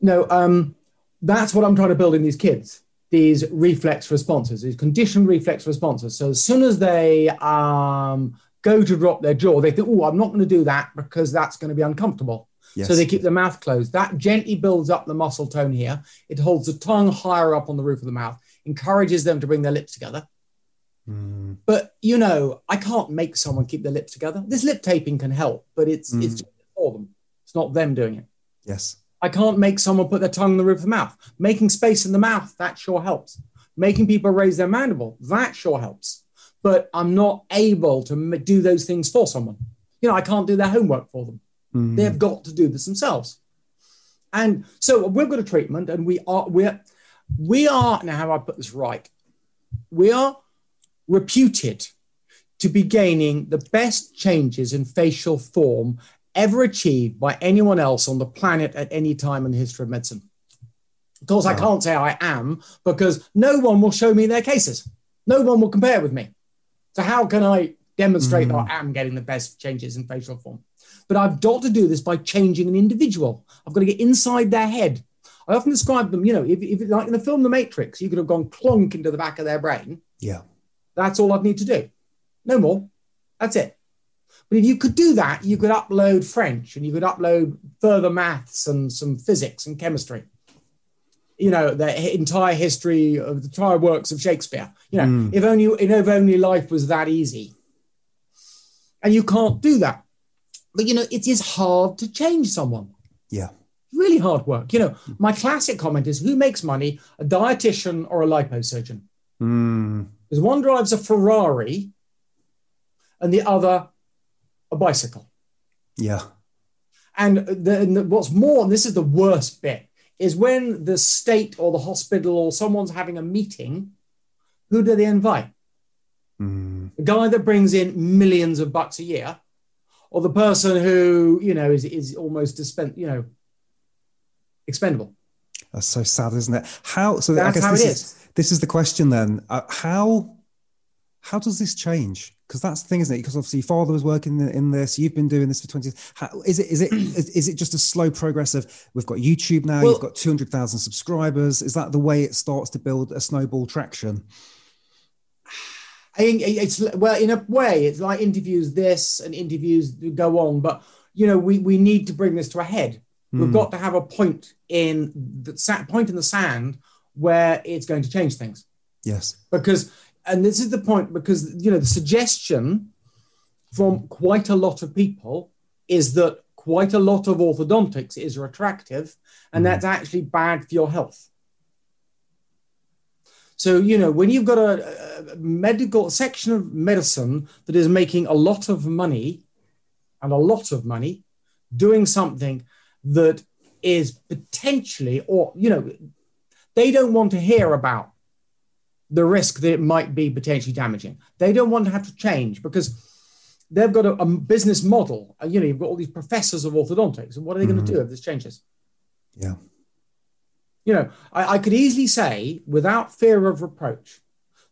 no, um, that's what I'm trying to build in these kids. These reflex responses, these conditioned reflex responses. So as soon as they um, go to drop their jaw, they think, "Oh, I'm not going to do that because that's going to be uncomfortable." Yes. So they keep their mouth closed. That gently builds up the muscle tone here. It holds the tongue higher up on the roof of the mouth, encourages them to bring their lips together. Mm. But you know, I can't make someone keep their lips together. This lip taping can help, but it's Mm. it's for them. It's not them doing it. Yes. I can't make someone put their tongue in the roof of the mouth. Making space in the mouth, that sure helps. Making people raise their mandible, that sure helps. But I'm not able to do those things for someone. You know, I can't do their homework for them. Mm. They've got to do this themselves. And so we've got a treatment, and we are we're we are now how do I put this right. We are reputed to be gaining the best changes in facial form ever achieved by anyone else on the planet at any time in the history of medicine. Of course, I can't say I am because no one will show me their cases. No one will compare with me. So how can I demonstrate that mm. I am getting the best changes in facial form? But I've got to do this by changing an individual. I've got to get inside their head. I often describe them, you know, if, if like in the film The Matrix, you could have gone clunk into the back of their brain. Yeah. That's all I'd need to do. No more. That's it. But if you could do that, you could upload French and you could upload further maths and some physics and chemistry. You know, the entire history of the entire works of Shakespeare. You know, Mm. if only if only life was that easy. And you can't do that. But you know, it is hard to change someone Yeah. Really hard work. You know, my classic comment is who makes money, a dietitian or a liposurgeon? Mm. Because one drives a Ferrari and the other a bicycle. Yeah. And, the, and the- what's more, and this is the worst bit, is when the state or the hospital or someone's having a meeting, who do they invite? Mm. The guy that brings in millions of bucks a year, or the person who, you know, is, is almost dispensed, you know, expendable. That's so sad, isn't it? How? So I guess how this it is, is. this is the question then. Uh, how how does this change? Because that's the thing, isn't it? Because obviously your father was working in, this. You've been doing this for twenty. How, is it is it is, is it just a slow progress of we've got YouTube now? Well- you've got two hundred thousand subscribers. Is that the way it starts to build a snowball traction? I think it's well, in a way, it's like interviews this and interviews go on, but you know, we we need to bring this to a head. We've Hmm. got to have a point in the sa- point in the sand where it's going to change things Yes. because, and this is the point because you know the suggestion from quite a lot of people is that quite a lot of orthodontics is retractive, and that's actually bad for your health. So, you know, when you've got a, a medical section of medicine that is making a lot of money and a lot of money doing something that is potentially, or, you know, they don't want to hear about the risk that it might be potentially damaging. They don't want to have to change because they've got a, a business model. You know, you've got all these professors of orthodontics, and what are they mm-hmm. going to do if this changes? Yeah. You know, I, I could easily say, without fear of reproach,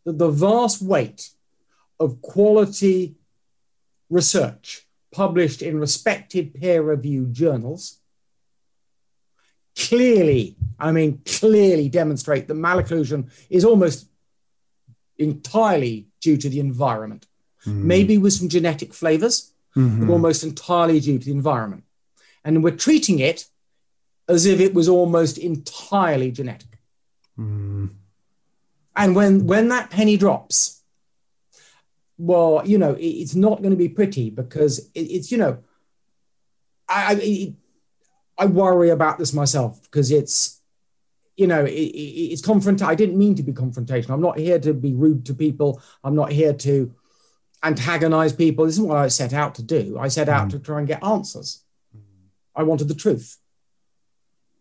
that the vast weight of quality research published in respected peer reviewed journals clearly, I mean, clearly demonstrate that malocclusion is almost entirely due to the environment. Mm-hmm. Maybe with some genetic flavors, mm-hmm. but almost entirely due to the environment. And we're treating it as if it was almost entirely genetic. Mm. And when when that penny drops, well, you know, it, it's not going to be pretty because it, it's you know, I I, I worry about this myself because it's you know it, it's confront. I didn't mean to be confrontational. I'm not here to be rude to people. I'm not here to antagonize people. This isn't what I set out to do. I set out mm. to try and get answers. I wanted the truth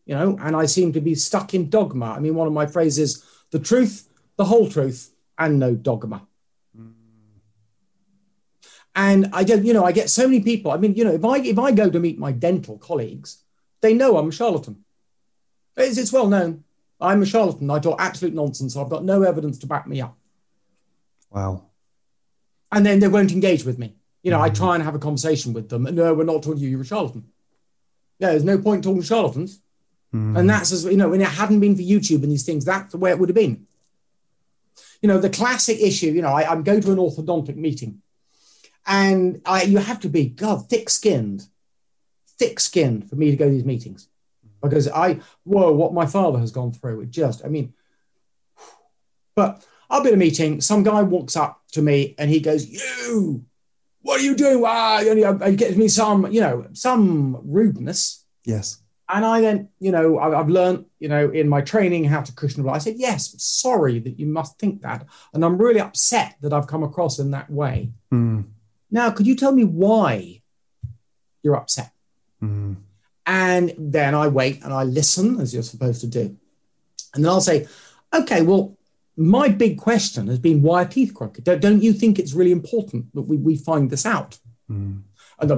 you know, and I seem to be stuck in dogma. I mean, one of my phrases, the truth, the whole truth, and no dogma. And I don't, you know, I get so many people. I mean, you know, if I if I go to meet my dental colleagues, they know I'm a charlatan. It's, it's well known. I'm a charlatan. I talk absolute nonsense. I've got no evidence to back me up. Wow. And then they won't engage with me. You know, mm-hmm. I try and have a conversation with them. And no, we're not talking to you. You're a charlatan. Yeah, there's no point talking to charlatans. Mm. And that's as you know, when it hadn't been for YouTube and these things, that's the way it would have been. You know, the classic issue, you know, I, I'm going to an orthodontic meeting and I, you have to be, God, thick skinned, thick skinned for me to go to these meetings because I, whoa, what my father has gone through. It just, I mean, but I'll be at a meeting. Some guy walks up to me and he goes, You, what are you doing? Ah, you know, gets me some, you know, some rudeness. Yes. And I then, you know, I've learned, you know, in my training how to cushion blow. I said, yes, sorry that you must think that. And I'm really upset that I've come across in that way. Mm. Now, could you tell me why you're upset? Mm. And then I wait and I listen, as you're supposed to do. And then I'll say, okay, well, my big question has been why are teeth crooked? Don't, don't you think it's really important that we, we find this out? Mm. And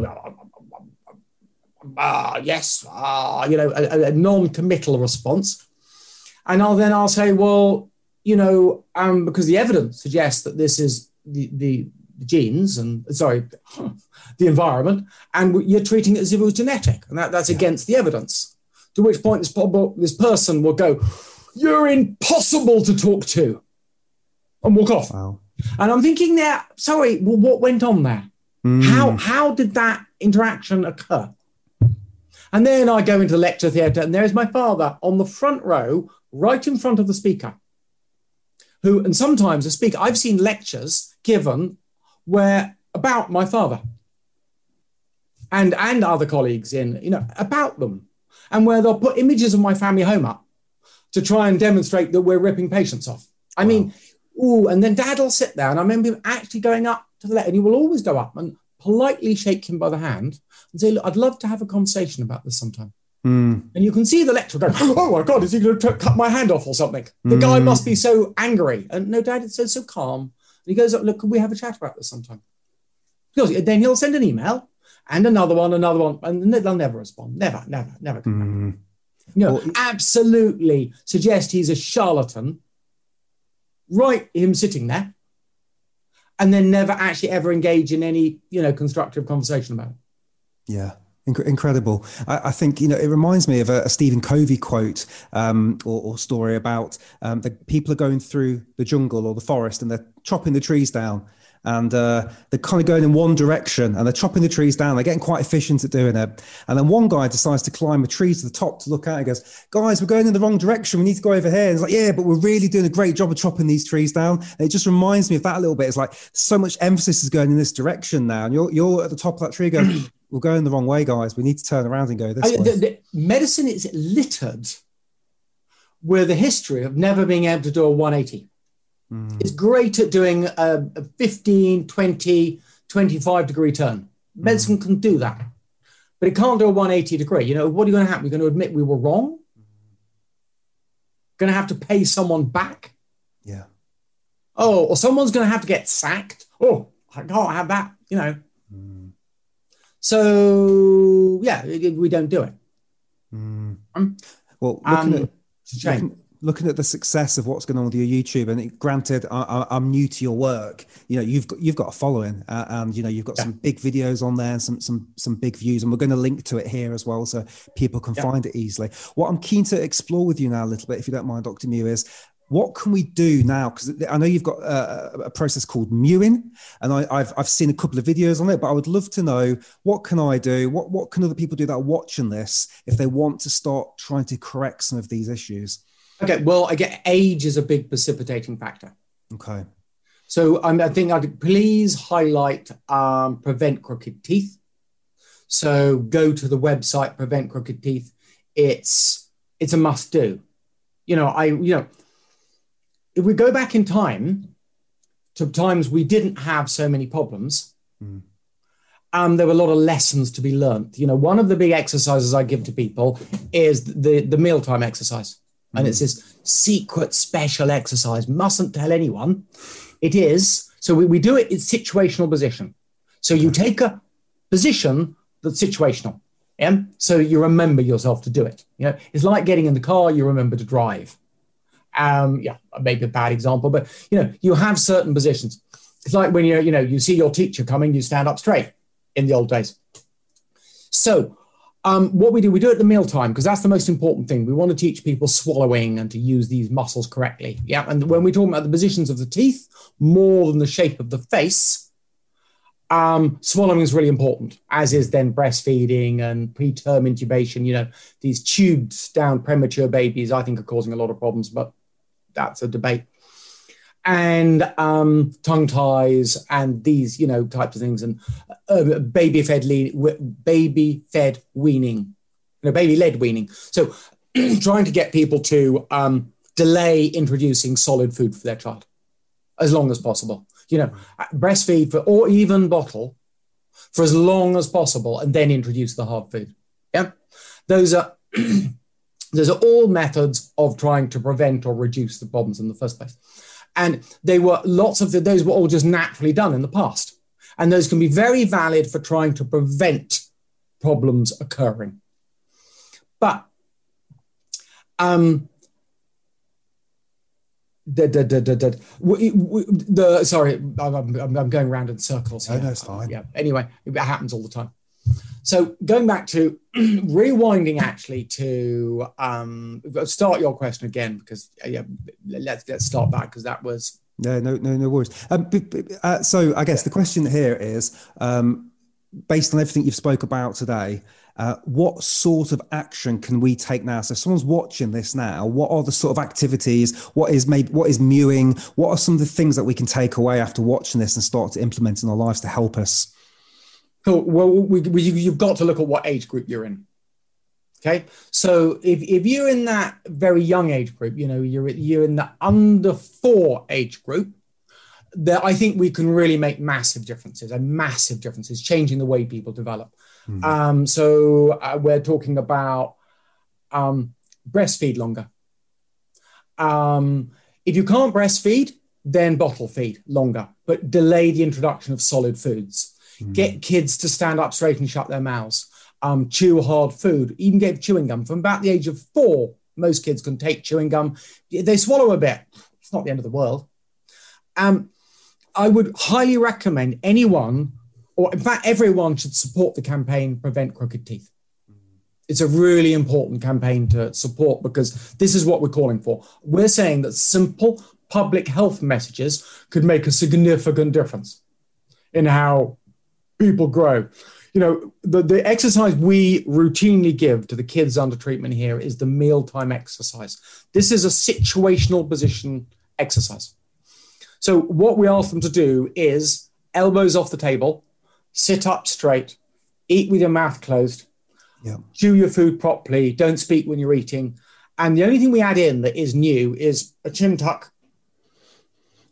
ah, yes, ah, you know, a, a non-committal response. And I'll then I'll say, well, you know, um, because the evidence suggests that this is the, the, the genes and sorry, the environment, and you're treating it as if it was genetic, and that, that's yeah. against the evidence. To which point this, this person will go, "You're impossible to talk to," and walk off. Wow. And I'm thinking there, sorry, well, what went on there? Mm. How how did that interaction occur? And then I go into the lecture theatre, and there's my father on the front row, right in front of the speaker. Who, and sometimes a speaker, I've seen lectures given where about my father and, and other colleagues in, you know, about them, and where they'll put images of my family home up to try and demonstrate that we're ripping patients off. I wow. mean, ooh, and then dad will sit there, and I remember him actually going up to the lecture, and he will always go up and politely shake him by the hand and say, Look, I'd love to have a conversation about this sometime. Mm. And you can see the lecturer going, Oh my God, is he going to cut my hand off or something? The mm. guy must be so angry. And no, Dad, it's so, so calm. And he goes, Look, could we have a chat about this sometime? Because then he'll send an email and another one, another one, and they'll never respond. Never, never, never come mm. back. You know, well, absolutely suggest he's a charlatan. Right, him sitting there, and then never actually ever engage in any, you know, constructive conversation about it. Yeah. Incredible. I, I, think, you know, it reminds me of a, a Stephen Covey quote um, or, or, story about um, the people are going through the jungle or the forest and they're chopping the trees down and uh, they're kind of going in one direction and they're chopping the trees down. They're getting quite efficient at doing it. And then one guy decides to climb a tree to the top to look out. He goes, Guys, we're going in the wrong direction. We need to go over here. And it's like, Yeah, but we're really doing a great job of chopping these trees down. And it just reminds me of that a little bit. It's like so much emphasis is going in this direction now. And you're, you're at the top of that tree going, We're going the wrong way, guys. We need to turn around and go this I, way. The, the, medicine is littered with a history of never being able to do a 180. Mm. It's great at doing a, a 15, 20, 25 degree turn. Medicine mm. can do that, but it can't do a 180 degree. You know, what are you going to happen? You're going to admit we were wrong? Going to have to pay someone back? Yeah. Oh, or someone's going to have to get sacked. Oh, I can't have that, you know. So, yeah, we don't do it. Mm. Well, looking, um, at, looking, looking, at the success of what's going on with your YouTube, and it, granted, I, am new to your work. You know, you've got you've got a following, uh, and you know you've got yeah. some big videos on there, and some some some big views, and we're going to link to it here as well, so people can yeah. find it easily. What I'm keen to explore with you now a little bit, if you don't mind, Dr. Mew, is what can we do now? Because I know you've got a, a process called mewing, and I, have I've seen a couple of videos on it, but I would love to know what can I do? What what can other people do that are watching this if they want to start trying to correct some of these issues? Okay, well, I get age is a big precipitating factor. Okay. So um, I think I'd please highlight um, prevent crooked teeth. So go to the website prevent crooked teeth. It's it's a must do. You know, I you know if we go back in time to times we didn't have so many problems, mm. um, there were a lot of lessons to be learned. You know, one of the big exercises I give to people is the, the mealtime exercise. Mm. And it's hmm. this secret special exercise, mustn't tell anyone. It is, so we, we do it in situational position. So you take a position that's situational. Yeah. So you remember yourself to do it. You know, it's like getting in the car, you remember to drive. Um, yeah, maybe a bad example, but you know, you have certain positions. It's like when you you know you see your teacher coming, you stand up straight in the old days. So um, what we do, we do it at the mealtime because that's the most important thing. We want to teach people swallowing and to use these muscles correctly. Yeah, and when we talk about the positions of the teeth more than the shape of the face, um, swallowing is really important, as is then breastfeeding and preterm intubation. You know, these tubes down premature babies, I think, are causing a lot of problems, but that's a debate. And um, tongue ties and these, you know, types of things, and uh, baby fed lean, baby fed weaning, you know, baby led weaning. So, trying to get people to um, delay introducing solid food for their child as long as possible. You know, breastfeed for or even bottle for as long as possible, and then introduce the hard food. Yeah, those are those are all methods of trying to prevent or reduce the problems in the first place. And they were lots of the, those were all just naturally done in the past. And those can be very valid for trying to prevent problems occurring. But um, the, the, the, the, the, sorry, I'm, I'm, I'm going around in circles. Here. No, that's fine. Yeah. Anyway, it happens all the time. So going back to rewinding actually to um, start your question again because uh, yeah, let's let's start back because that was no no no no worries. Um, uh, so I guess the question here is um, based on everything you've spoke about today. Uh, what sort of action can we take now? So, if someone's watching this now, what are the sort of activities? What is maybe what is mewing? What are some of the things that we can take away after watching this and start to implement in our lives to help us? Cool. Well, we, we, you've got to look at what age group you're in. Okay, so if, if you're in that very young age group, you know you're you're in the under four age group, that I think we can really make massive differences and massive differences, changing the way people develop. Mm-hmm. Um, so uh, we're talking about um, breastfeed longer. Um, if you can't breastfeed, then bottle feed longer, but delay the introduction of solid foods. Mm. Get kids to stand up straight and shut their mouths. Um, chew hard food. Even get chewing gum from about the age of four. Most kids can take chewing gum. They swallow a bit. It's not the end of the world. Um, I would highly recommend anyone, or in fact, everyone should support the campaign Prevent Crooked Teeth. It's a really important campaign to support because this is what we're calling for. We're saying that simple public health messages could make a significant difference in how people grow. You know, the, the exercise we routinely give to the kids under treatment here is the mealtime exercise. This is a situational position exercise. So, what we ask them to do is elbows off the table, sit up straight, eat with your mouth closed, yeah. chew your food properly, don't speak when you're eating. And the only thing we add in that is new is a chin tuck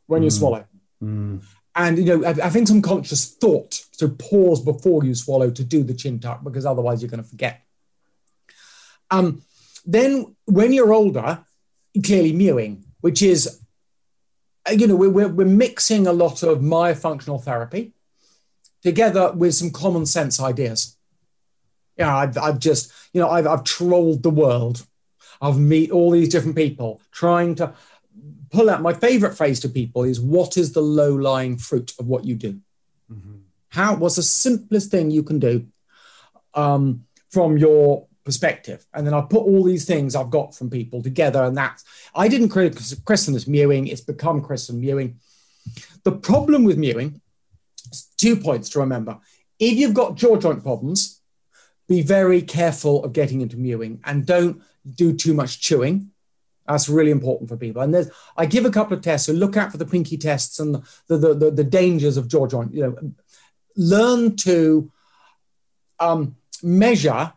when you mm. swallow. Mm. And you know, I, think some conscious thought to pause before you swallow to do the chin tuck because otherwise you're going to forget. Um, then when you're older, clearly mewing, which is, uh, you know, we're, we're, mixing a lot of myofunctional therapy together with some common sense ideas. Yeah, I've, I've just, you know, I've, I've trolled the world. I've met all these different people trying to pull out my favorite phrase to people is what is the low lying fruit of what you do? Mm-hmm. How, what's the simplest thing you can do um, from your perspective? And then I put all these things I've got from people together. And that's, I didn't create christen this mewing, it's become christened mewing. The problem with mewing, two points to remember. If you've got jaw joint problems, be very careful of getting into mewing and don't do too much chewing that's really important for people. And there's, I give a couple of tests. So look out for the pinky tests and the, the, the, the dangers of jaw joint. You know, learn to um, measure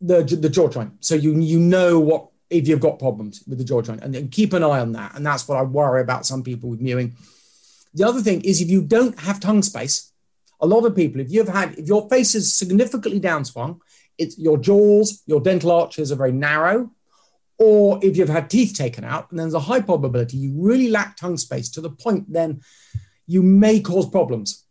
the, the jaw joint. So you, you know what, if you've got problems with the jaw joint and, and keep an eye on that. And that's what I worry about some people with mewing. The other thing is if you don't have tongue space, a lot of people, if you've had, if your face is significantly downswung, it's your jaws, your dental arches are very narrow or if you've had teeth taken out, and there's a high probability you really lack tongue space to the point then you may cause problems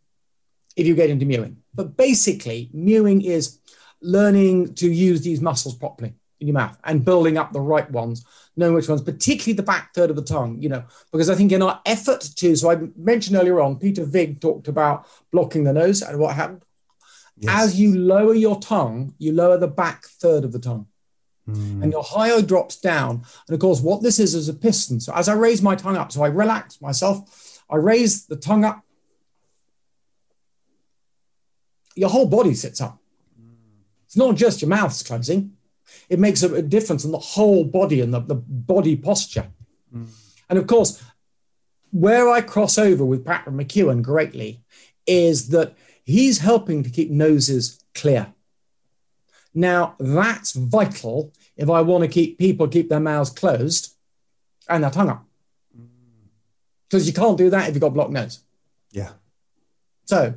if you get into mewing. But basically, mewing is learning to use these muscles properly in your mouth and building up the right ones, knowing which ones, particularly the back third of the tongue, you know, because I think in our effort to, so I mentioned earlier on, Peter Vig talked about blocking the nose and what happened. Yes. As you lower your tongue, you lower the back third of the tongue. Mm. And your hyoid drops down. And of course, what this is is a piston. So as I raise my tongue up, so I relax myself, I raise the tongue up, your whole body sits up. It's not just your mouth's closing, it makes a, difference in the whole body and the, the body posture. Mm. And of course, where I cross over with Patrick McKeown greatly is that he's helping to keep noses clear. Now, that's vital if I want to keep people keep their mouths closed and their tongue up. Because you can't do that if you've got blocked nose. Yeah. So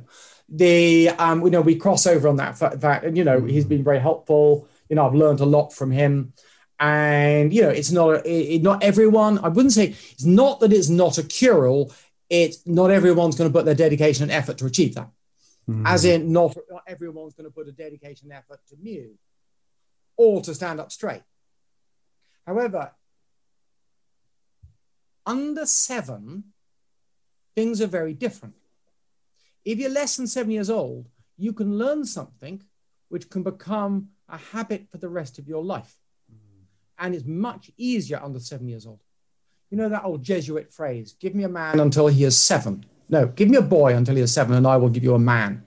the um, you know, we cross over on that fact, and you know, he's been very helpful. You know, I've learned a lot from him. And you know, it's not it, not everyone. I wouldn't say it's not that it's not a cure all. It's not everyone's going to put their dedication and effort to achieve that. Mm. As in, not, not everyone's going to put a dedication effort to mew or to stand up straight. However, under seven, things are very different. If you're less than seven years old, you can learn something which can become a habit for the rest of your life. Mm. And it's much easier under seven years old. You know that old Jesuit phrase give me a man until he is seven. No, give me a boy until he is seven, and I will give you a man.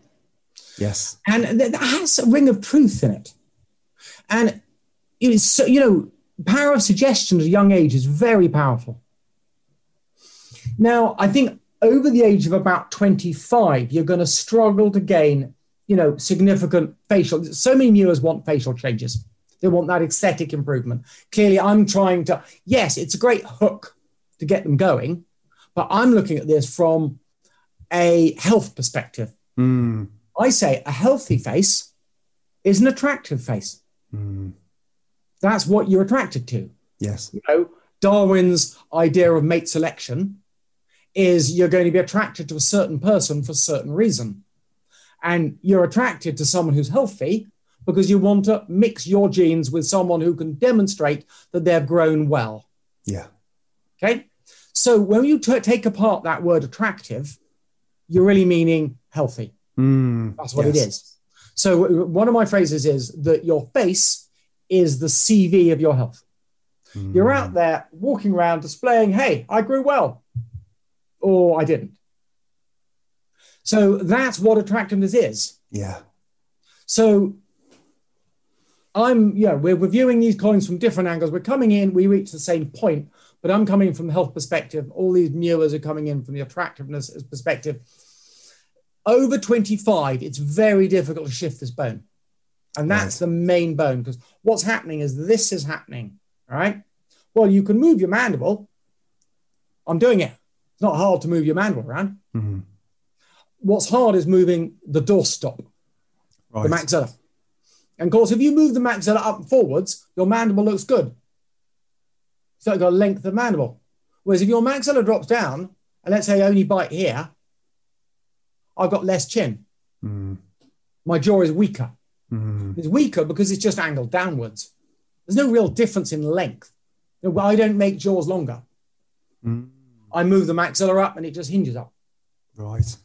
Yes. And that has a ring of truth in it. And it's so, you know, power of suggestion at a young age is very powerful. Now, I think over the age of about 25, you're going to struggle to gain, you know, significant facial. So many mewers want facial changes. They want that aesthetic improvement. Clearly, I'm trying to, yes, it's a great hook to get them going, but I'm looking at this from a health perspective. Mm. I say a healthy face is an attractive face. Mm. That's what you're attracted to. Yes. You know, Darwin's idea of mate selection is you're going to be attracted to a certain person for a certain reason. And you're attracted to someone who's healthy because you want to mix your genes with someone who can demonstrate that they've grown well. Yeah. Okay. So when you t- take apart that word attractive, you're really meaning healthy. Mm, That's what yes. it is. So one of my phrases is that your face is the CV of your health. Mm. You're out there walking around displaying, hey, I grew well, or I didn't. So that's what attractiveness is. Yeah. So I'm, yeah, we're reviewing these coins from different angles. We're coming in, we reach the same point, but I'm coming from the health perspective. All these mewers are coming in from the attractiveness perspective over 25, it's very difficult to shift this bone. And that's right. the main bone because what's happening is this is happening. All right. Well, you can move your mandible, I'm doing it. It's not hard to move your mandible around. Mm-hmm. What's hard is moving the doorstop, Right. the maxilla. And of course, if you move the maxilla up and forwards, your mandible looks good. So you've got a length of mandible. Whereas if your maxilla drops down, and let's say I only bite here, I've got less chin. Mm. My jaw is weaker. Mm. It's weaker because it's just angled downwards. There's no real difference in length. I don't make jaws longer. Mm. I move the maxilla up and it just hinges up. Right.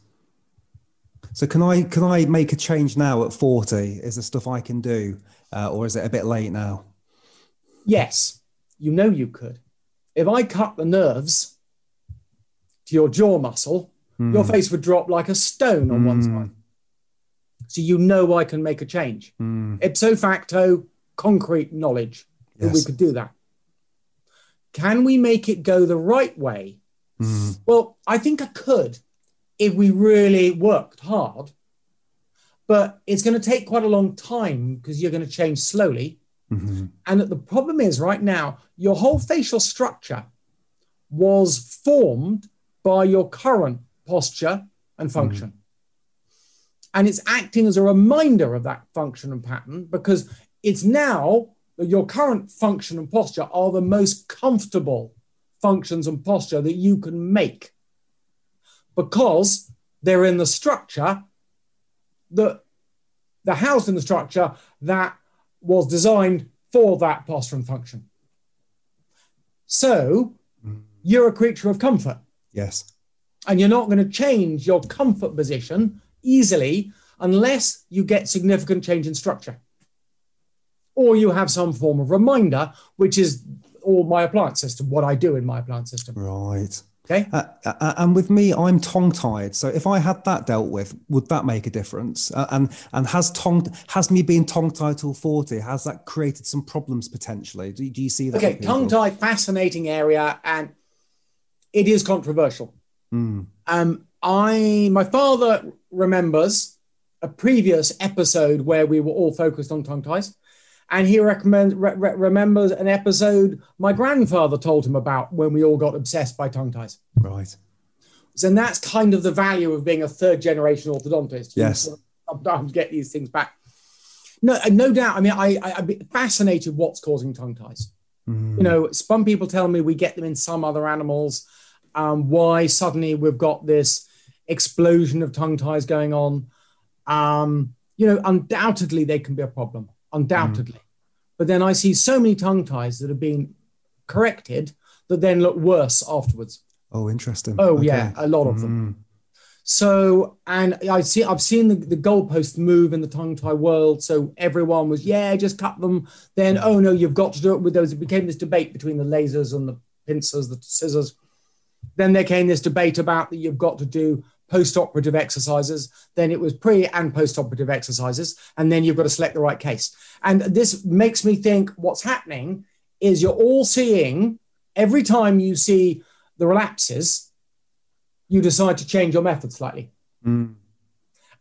So can I can I make a change now at 40? Is there stuff I can do? Uh, or is it a bit late now? Yes, you know you could. If I cut the nerves to your jaw muscle, your face would drop like a stone on one Mm. side. So you know I can make a change. Mm. Ipso facto, concrete knowledge that we could do that. Can we make it go the right way? Mm. Well, I think I could if we really worked hard, but it's going to take quite a long time because you're going to change slowly. Mhm. And the problem is right now, your whole facial structure was formed by your current posture and hmm. function. And it's acting as a reminder of that function and pattern because it's now that your current function and posture are the most comfortable functions and posture that you can make because they're in the structure that the house in the structure that was designed for that posture and function. So hmm. you're a creature of comfort Yes. And you're not going to change your comfort position easily unless you get significant change in structure or you have some form of reminder, which is all my appliance system, what I do in my appliance system. Right. Okay. Uh, uh, and with me, I'm tongue tied. So if I had that dealt with, would that make a difference? Uh, and and has tongue has me being tongue tied till forty has that created some problems potentially? Do, do you see that? Okay, tongue tie, fascinating area, and it is controversial. Mm. Um, I my father remembers a previous episode where we were all focused on tongue ties, and he recommends re- re- remembers an episode my grandfather told him about when we all got obsessed by tongue ties. Right. So and that's kind of the value of being a third generation orthodontist. Yes. sometimes get these things back. No, no doubt. I mean, I, I I'd be fascinated what's causing tongue ties. Mm. You know, some people tell me we get them in some other animals. Um, why suddenly we've got this explosion of tongue ties going on? Um, you know, undoubtedly they can be a problem, undoubtedly. But then I see so many tongue ties that have been corrected that then look worse afterwards. Oh, interesting. Oh Okay. yeah, a lot of them. Mm. So, and I see, I've seen the, the goalposts move in the tongue tie world. So everyone was, yeah, just cut them. Then, oh no, you've got to do it with those. It became this debate between the lasers and the pincers, the scissors. Then there came this debate about that you've got to do post-operative exercises. Then it was pre and post-operative exercises, and then you've got to select the right case. And this makes me think what's happening is you're all seeing every time you see the relapses, you decide to change your method slightly. Mm.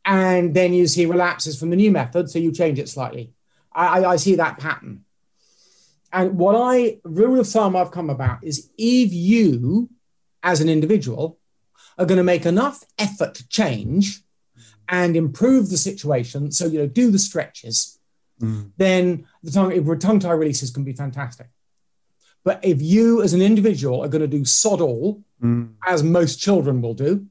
And then you see relapses from the new method, so you change it slightly. I, I, I see that pattern. And what I, rule of thumb I've come about is if you, as an individual, are going to make enough effort to change and improve the situation, so, you know, do the stretches, Mm. then the tongue, tongue tie releases can be fantastic. But if you, as an individual, are going to do sod all, Mm. as most children will do,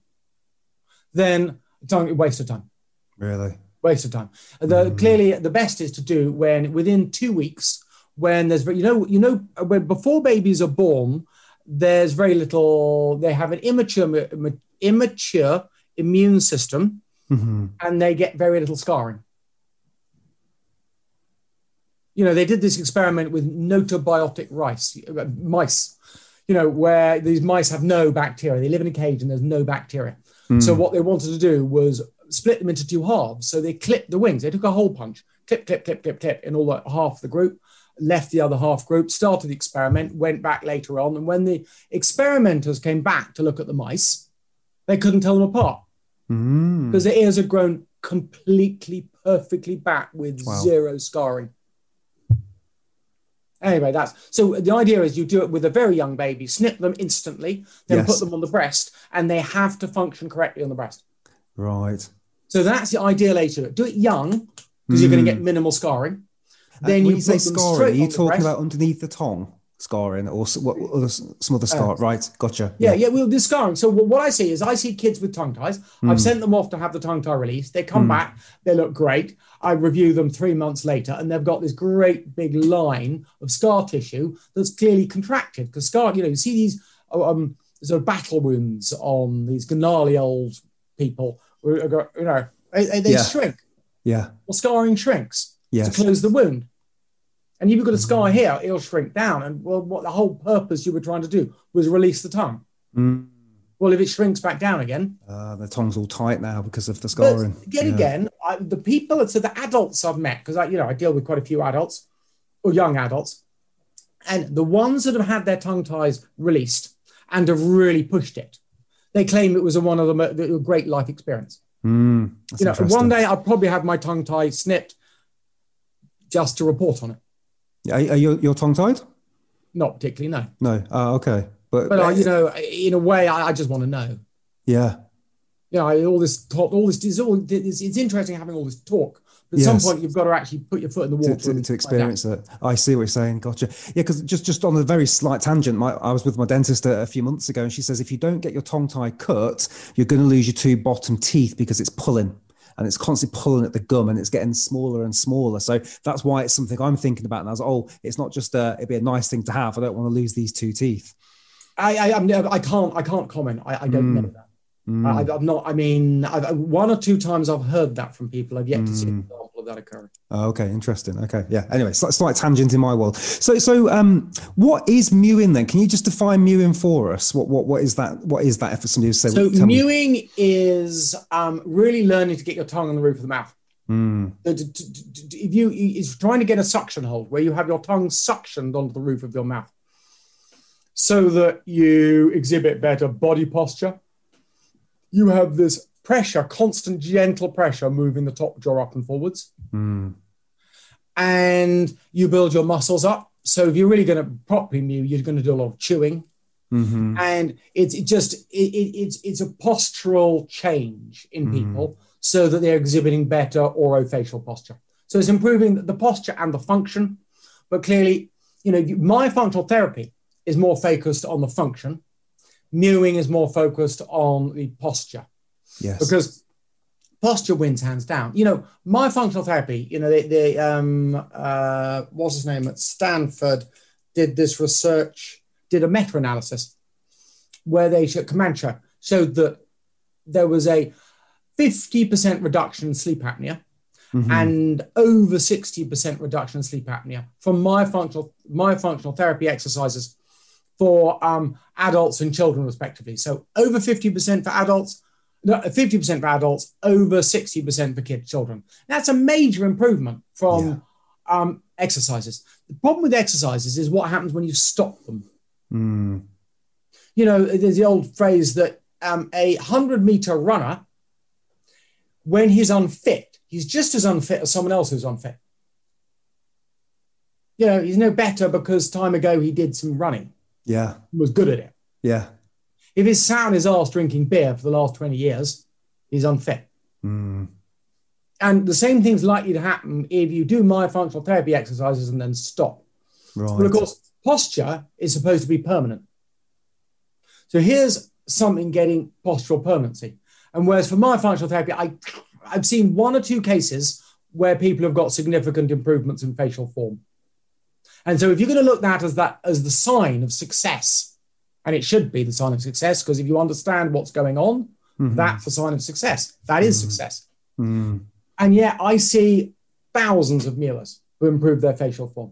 then don't waste of time. Really? Waste of time. The, Clearly, the best is to do when within two weeks, when there's you know you know when before babies are born, there's very little. They have an immature immature immune system, hmm and they get very little scarring. You know, they did this experiment with gnotobiotic rice uh, mice. You know, where these mice have no bacteria. They live in a cage and there's no bacteria. So what they wanted to do was split them into two halves. So they clipped the wings. They took a hole punch, clip, clip, clip, clip, clip, in all the half the group, left the other half group, started the experiment, went back later on. And when the experimenters came back to look at the mice, they couldn't tell them apart Mm. because their ears had grown completely, perfectly back with Wow. zero scarring. Anyway, that's so the idea is you do it with a very young baby, snip them instantly, then Yes. put them on the breast, and they have to function correctly on the breast. Right. So that's the ideal age to do it. Do it young because you're going to get minimal scarring. Then Hmm. when you, you say scarring, are you talking about underneath the tongue scarring or what, other, some other scar? right. Gotcha. Yeah, yeah, well, the scarring. So what I see is I see kids with tongue ties. Hmm. I've sent them off to have the tongue tie released. They come back, they look great. I review them three months later, and they've got this great big line of scar tissue that's clearly contracted. Because scar, you know, you see these um, sort of battle wounds on these gnarly old people. who are go- You know, they, they they Yeah. shrink. Yeah. Well, scarring shrinks Yes. to close the wound. And if you've got a scar here, it'll shrink down. And well, what the whole purpose you were trying to do was release the tongue. Mm. Well, if it shrinks back down again, Uh, the tongue's all tight now because of the but scarring. again, Yeah. again, I, the people, so the adults I've met, because I, you know, I deal with quite a few adults or young adults, and the ones that have had their tongue ties released and have really pushed it, they claim it was a, one of the the- a great life experience. Mm, You know, one day I'll probably have my tongue tie snipped just to report on it. Are, are you you're tongue tied? Not particularly, no. No. Uh, okay. But, But uh, you know, in a way, I, I just want to know. yeah. You know, all this talk, all this is all. It's, it's interesting having all this talk, but at Yes. some point you've got to actually put your foot in the water to, to out. experience it, I see what you're saying. Gotcha. Yeah, because just just on a very slight tangent, my, I was with my dentist a, a few months ago, and she says if you don't get your tongue tie cut, you're going to lose your two bottom teeth because it's pulling, and it's constantly pulling at the gum, and it's getting smaller and smaller. So that's why it's something I'm thinking about. And I was, oh, it's not just a, it'd be a nice thing to have. I don't want to lose these two teeth. I, I, I'm, I can't, I can't comment. I, I don't mm. know that. Mm. I, I'm not. I mean, I've, one or two times I've heard that from people. I've yet to see mm. an example of that occurring. Oh, okay, interesting. Okay, yeah. Anyway, slight, slight tangent in my world. So, so, um, what is mewing then? Can you just define mewing for us? What, what, what is that? What is that? If somebody to say, So tell me- mewing is um, really learning to get your tongue on the roof of the mouth. Mm, if you is trying to get a suction hold where you have your tongue suctioned onto the roof of your mouth, so that you exhibit better body posture. You have this pressure, constant gentle pressure moving the top jaw up and forwards. Mm, and you build your muscles up. So if you're really going to properly mew, you're going to do a lot of chewing, mhm, and it's it just it, it, it's it's a postural change in people so that they're exhibiting better orofacial posture. So it's improving the posture and the function, but clearly, you know, myofunctional therapy is more focused on the function. Mewing is more focused on the posture yes. because posture wins hands down. You know, myofunctional therapy, you know, the, the um, uh, what's his name at Stanford did this research, did a meta analysis where they showed Camacho showed that there was a 50% reduction in sleep apnea Mhm. and over 60% reduction in sleep apnea from myofunctional my functional therapy exercises for um, adults and children respectively so over 50% for adults 50% for adults over 60% for kids children that's a major improvement from um, exercises the problem with exercises is what happens when you stop them Mm, you know, there's the old phrase that um, a 100 meter runner, when he's unfit, he's just as unfit as someone else who's unfit. You know, he's no better because time ago he did some running, yeah. was good at it. Yeah. If he's sat on his arse drinking beer for the last 20 years, he's unfit. Mm, And the same thing's likely to happen if you do myofunctional therapy exercises and then stop. right. But of course, posture is supposed to be permanent. So here's something getting postural permanency. And whereas for myofunctional therapy, I, I've seen one or two cases where people have got significant improvements in facial form. And so if you're going to look at that as that as the sign of success, and it should be the sign of success, because if you understand what's going on, Mhm. that's a sign of success. That is success. Mm, And yet I see thousands of mewers who improve their facial form.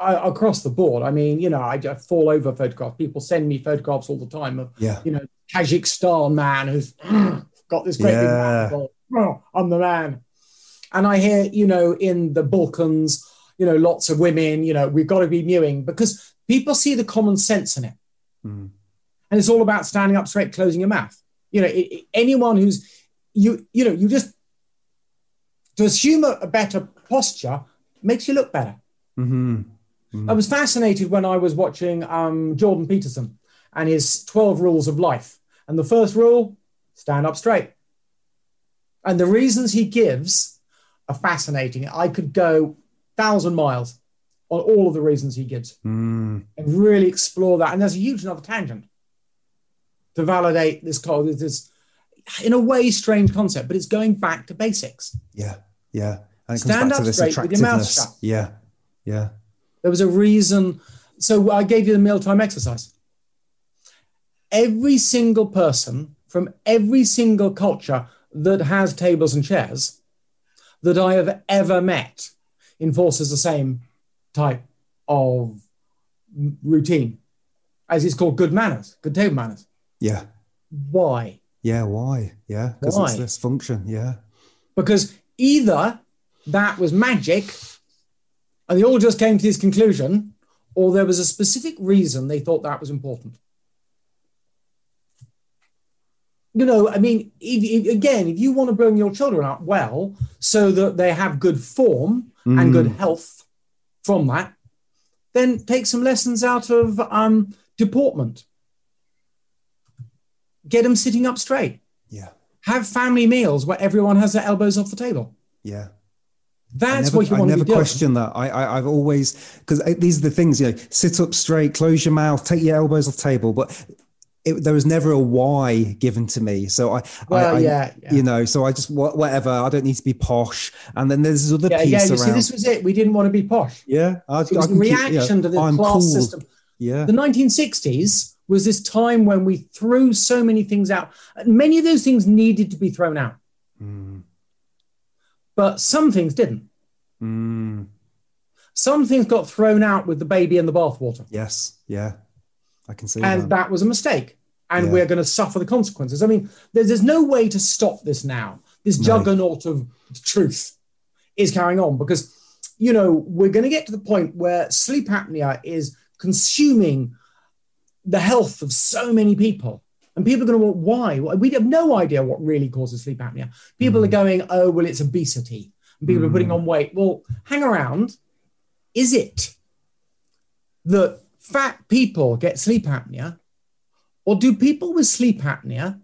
I, across the board. I mean, you know, I just fall over photographs. People send me photographs all the time of, yeah. you know, Kazakhstan man who's got this great Yeah. big mouth. Oh, I'm the man. And I hear, you know, in the Balkans, you know, lots of women, you know, we've got to be mewing because people see the common sense in it. Mm, And it's all about standing up straight, closing your mouth. You know, it, it- anyone who's, you, you know, you just, to assume a, a better posture makes you look better. mm-hmm I was fascinated when I was watching um, Jordan Peterson and his 12 rules of life. And the first rule stand up straight. And the reasons he gives are fascinating. I could go thousand miles on all of the reasons he gives Mm. and really explore that. And there's a huge another tangent to validate this, co- this in a way, strange concept, but it's going back to basics. Yeah. Yeah. And it Stand comes back up to this straight with your mouth attractiveness. shut. Yeah. Yeah. There was a reason. So I gave you the mealtime exercise. Every single person from every single culture that has tables and chairs that I have ever met enforces the same type of routine, as it's called good manners, good table manners. Yeah. Why? Yeah. Why? Yeah. Because it's this function. Yeah. Because either that was magic and they all just came to this conclusion, or there was a specific reason they thought that was important. You know, I mean, if, if- again, if you want to bring your children up well so that they have good form and good mm. health from that, then take some lessons out of um, deportment. Get them sitting up straight. Yeah. Have family meals where everyone has their elbows off the table. Yeah. That's never, what you want to never question that. I, I, I've always because these are the things. You know, sit up straight, close your mouth, take your elbows off the table. But it, there was never a why given to me. So I, Well, I, I yeah, yeah. you know, so I just wha- whatever. I don't need to be posh. And then there's this other Yeah, piece yeah. You around. see, this was it. We didn't want to be posh. yeah, I, It was I a can keep- reaction yeah, to the I'm class cool. system. Yeah, The 1960s was this time when we threw so many things out. Many of those things needed to be thrown out, Mm, but some things didn't. mm, Some things got thrown out with the baby in the bathwater, yes, yeah, I can see and that. that was a mistake. And Yeah. we're going to suffer the consequences. I mean, there's, there's no way to stop this now. This No. juggernaut of truth is carrying on because, you know, we're going to get to the point where sleep apnea is consuming the health of so many people. And people are going to want why? We have no idea what really causes sleep apnea. People are mm. going, oh, well, it's obesity. And people are mm. putting on weight. Well, hang around. Is it that fat people get sleep apnea? Or do people with sleep apnea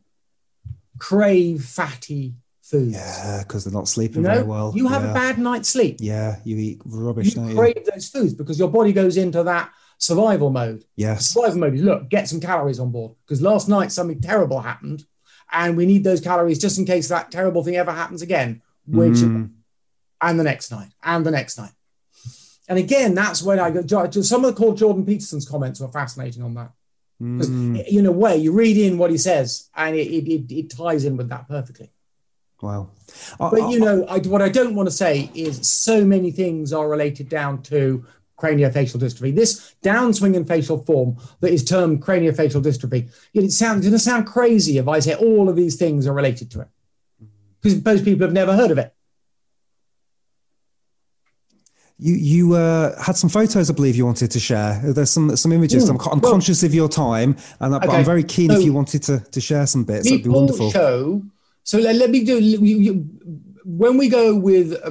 crave fatty foods? yeah, because they're not You sleeping know, very well. you have yeah. a bad night's sleep. Yeah, you eat rubbish, You don't you? crave those foods because your body goes into that survival mode. Yes. Survival mode is look, get some calories on board because last night something terrible happened and we need those calories just in case that terrible thing ever happens again, which Mm, and the next night and the next night. And again, that's when I go. Some of the called Jordan Peterson's comments were fascinating on that. Because mm, in a way, you read in what he says, and it, it, it, it ties in with that perfectly. wow. I- But you know, I, what I don't want to say is so many things are related down to craniofacial dystrophy. This downswing in facial form that is termed craniofacial dystrophy. It sounds going to sound crazy if I say all of these things are related to it, because most people have never heard of it. You you uh, had some photos, I believe you wanted to share. There's some some images. Mm, I'm, I'm well- conscious of your time, and I, but Okay, I'm very keen so if you wanted to to share some bits. That'd be wonderful. show. So let, let me do. you- you- when we go with uh,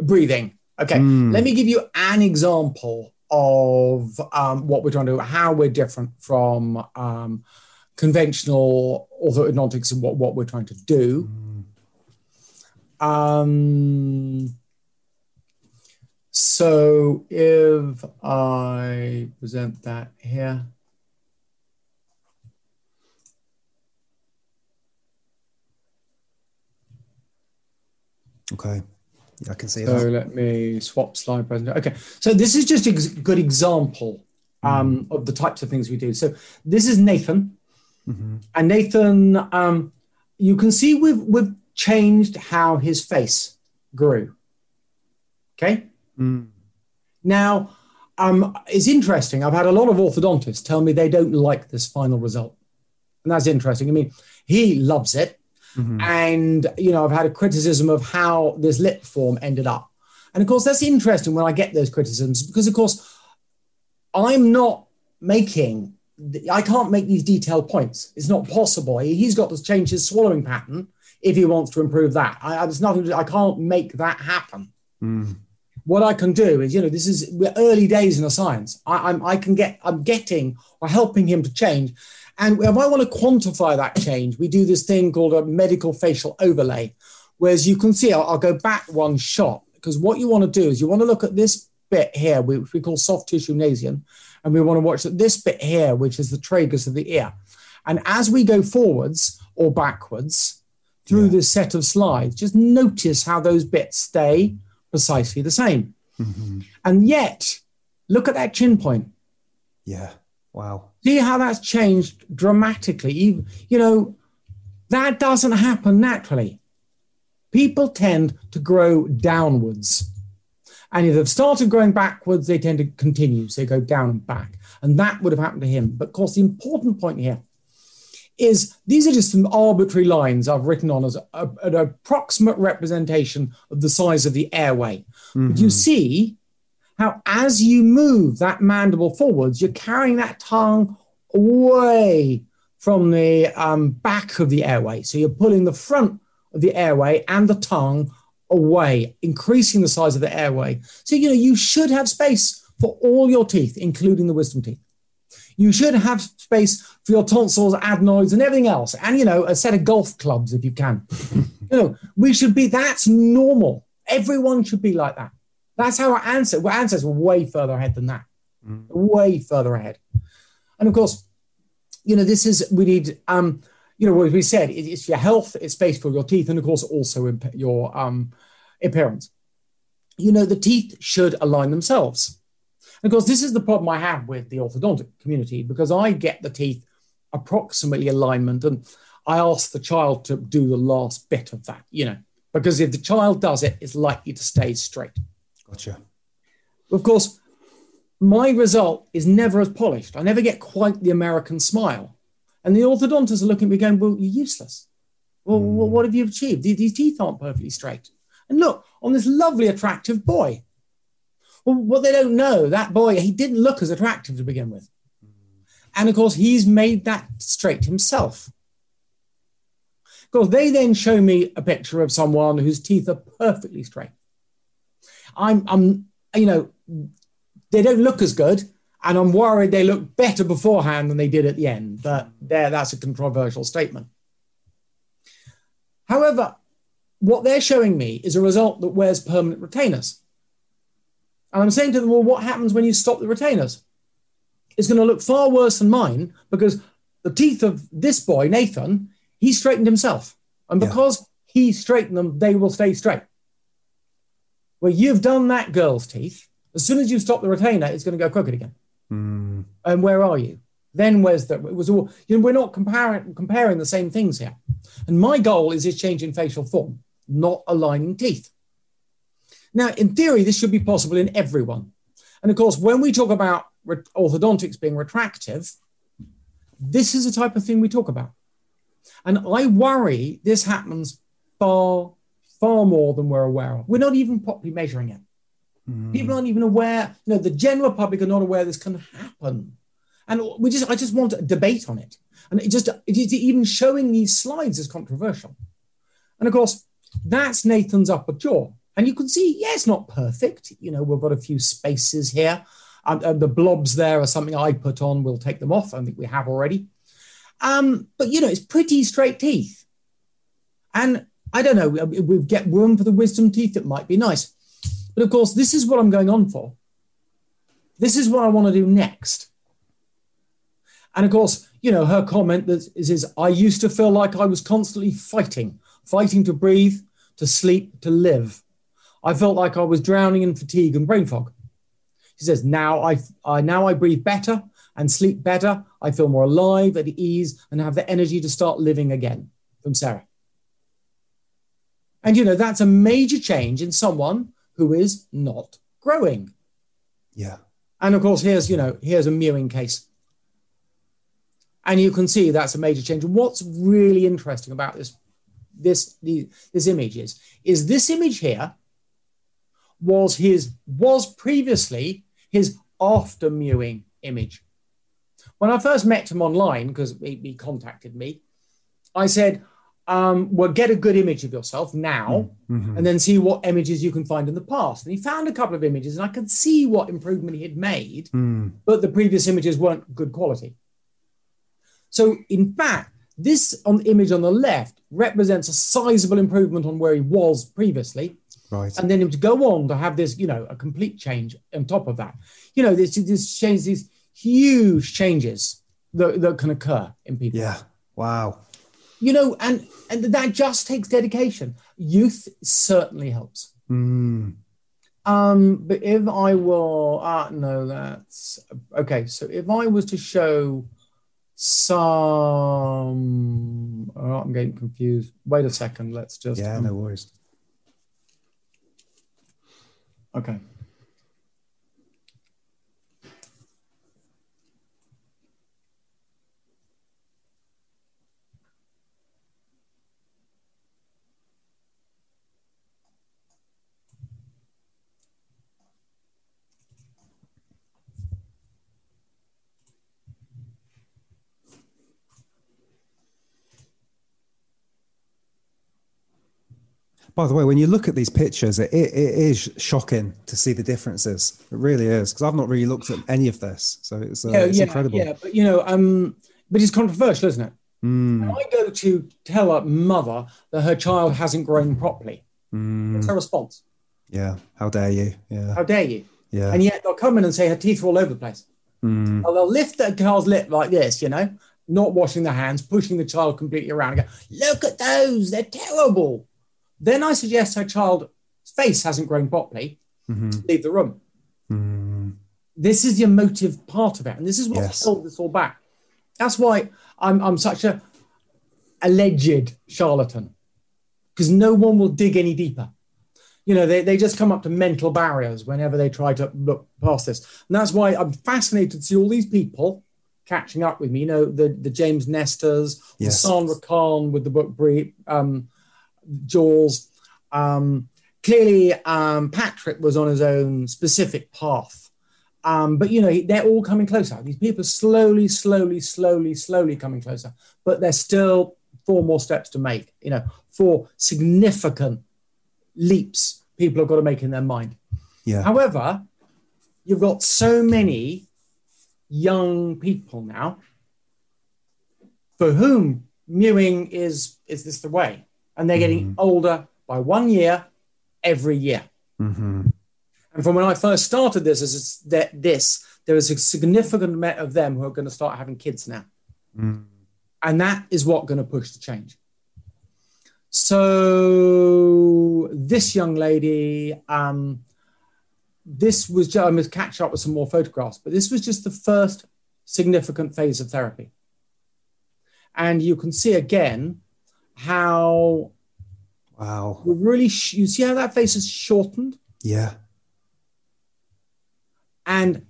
breathing, okay. Mm. Let me give you an example of um, what we're trying to do, how we're different from um, conventional orthodontics and what, what we're trying to do. Um, so if I present that here. Okay, yeah, I can see So that. So let me swap slide presentation. Okay, so this is just a ex- good example um, of the types of things we do. So this is Nathan, Mhm. and Nathan, um, you can see we've we've changed how his face grew. Okay, Mm. now um, it's interesting. I've had a lot of orthodontists tell me they don't like this final result, and that's interesting. I mean, he loves it. Mhm. And, you know, I've had a criticism of how this lip form ended up. And of course, that's interesting when I get those criticisms because, of course, I'm not making, I can't make these detailed points. It's not possible. He's got to change his swallowing pattern if he wants to improve that. I, there's nothing, to, I can't make that happen. Mm. What I can do is, you know, this is we're early days in the science. I, I'm I can get I'm getting or helping him to change. And if I want to quantify that change, we do this thing called a medical facial overlay. Whereas you can see, I'll, I'll go back one shot because what you want to do is you want to look at this bit here, which we call soft tissue nasion, and we want to watch this bit here, which is the tragus of the ear. And as we go forwards or backwards through yeah. this set of slides, just notice how those bits stay precisely the same. Mm-hmm. And yet, look at that chin point. Yeah. Wow. See how that's changed dramatically. You, you know, that doesn't happen naturally. People tend to grow downwards. And if they've started growing backwards, they tend to continue. So they go down and back. And that would have happened to him. But of course, the important point here is these are just some arbitrary lines I've written on as a, an approximate representation of the size of the airway. Mm-hmm. But you see how, as you move that mandible forwards, you're carrying that tongue away from the um, back of the airway. So you're pulling the front of the airway and the tongue away, increasing the size of the airway. So, you know, you should have space for all your teeth, including the wisdom teeth. You should have space for your tonsils, adenoids, and everything else. And, you know, a set of golf clubs if you can. you know, we should be, that's normal. Everyone should be like that. That's how our ancestors, our ancestors were way further ahead than that. Mm. Way further ahead. And of course, you know, this is, we need, um, you know, as we said, it's your health, it's space for your teeth, and of course, also your um, appearance. You know, the teeth should align themselves. Of course, this is the problem I have with the orthodontic community because I get the teeth approximately alignment and I ask the child to do the last bit of that, you know, because if the child does it, it's likely to stay straight. Gotcha. Of course, my result is never as polished. I never get quite the American smile. And the orthodontists are looking at me going, Well, you're useless. Well, mm. what have you achieved? These teeth aren't perfectly straight. And look, on this lovely, attractive boy, well, what they don't know, that boy, he didn't look as attractive to begin with. And of course, he's made that straight himself. Of course, they then show me a picture of someone whose teeth are perfectly straight. I'm, I'm, you know, they don't look as good, and I'm worried they look better beforehand than they did at the end. But there, that's a controversial statement. However, what they're showing me is a result that wears permanent retainers. And I'm saying to them, well, what happens when you stop the retainers? It's going to look far worse than mine because the teeth of this boy, Nathan, he straightened himself. And because yeah. he straightened them, they will stay straight. Well, you've done that girl's teeth. As soon as you stop the retainer, it's going to go crooked again. Mm. And where are you? Then where's the? It was all. You know, we're not comparing comparing the same things here. And my goal is this change in facial form, not aligning teeth. Now, in theory, this should be possible in everyone. And of course, when we talk about orthodontics being retractive, this is the type of thing we talk about. And I worry this happens far, far more than we're aware of. We're not even properly measuring it. Mm. People aren't even aware, you know, the general public are not aware this can happen. And we just, I just want a debate on it. And it just, it is even showing these slides is controversial. And of course, that's Nathan's upper jaw. And you can see, yeah, it's not perfect. You know, we've got a few spaces here. And, the blobs there are something I put on. We'll take them off. I think we have already. Um, but, you know, it's pretty straight teeth. And I don't know, we get room for the wisdom teeth. It might be nice. But of course, this is what I'm going on for. This is what I want to do next. And of course, you know, her comment that is, is I used to feel like I was constantly fighting, fighting to breathe, to sleep, to live. I felt like I was drowning in fatigue and brain fog. She says, now I, I now I breathe better and sleep better. I feel more alive, at ease, and have the energy to start living again. From Sarah. And you know, that's a major change in someone who is not growing. Yeah. And of course, here's, you know, here's a mewing case. And you can see that's a major change. What's really interesting about this, this, the, this image is, is this image here was his was previously his after mewing image. When I first met him online, because he, he contacted me, I said, um, well, get a good image of yourself now, Mhm. and then see what images you can find in the past. And he found a couple of images, and I could see what improvement he had made, Mm. but the previous images weren't good quality. So, in fact, this on image on the left represents a sizable improvement on where he was previously, Right. and then to go on to have this, you know, a complete change on top of that. You know, this this change, these huge changes that, that can occur in people Yeah. Wow. you know and and that just takes dedication youth certainly helps Mm. um but if i were uh no that's okay so if i was to show some oh, i'm getting confused wait a second let's just Yeah. um, No worries. Okay By the way, when you look at these pictures, it, it, it is shocking to see the differences. It really is because I've not really looked at any of this, so it's, uh, yeah, it's yeah, incredible. yeah but you know um but it's controversial isn't it Mm, i go to tell a mother that her child hasn't grown properly mm, what's her response yeah. How dare you? Yeah. how dare you Yeah. and yet they'll come in and say her teeth are all over the place Mm, Or they'll lift the child's lip like this, you know, not washing their hands, pushing the child completely around and go, look at those, they're terrible. Then I suggest her child's face hasn't grown properly, mhm, leave the room. mm, This is the emotive part of it. And this is what's Yes. held this all back. That's why I'm, I'm such a alleged charlatan, because no one will dig any deeper. You know, they, they just come up to mental barriers whenever they try to look past this. And that's why I'm fascinated to see all these people catching up with me. You know, the, the James Nestors, the Sandra Kahn with the book Bre- um, Jaws. Um, clearly, um, Patrick was on his own specific path. Um, but you know, they're all coming closer. These people are slowly, slowly, slowly, slowly coming closer. But there's still four more steps to make. You know, four significant leaps people have got to make in their mind. yeah. However, you've got so many young people now for whom mewing is is this the way, and they're getting older by one year every year. hmm And from when I first started this, is that this there is a significant amount of them who are going to start having kids now, Mm. and that is what going to push the change. So this young lady, um, this was just, I must catch up with some more photographs, but this was just the first significant phase of therapy, and you can see again how Wow. we really sh- you see how that face is shortened Yeah. and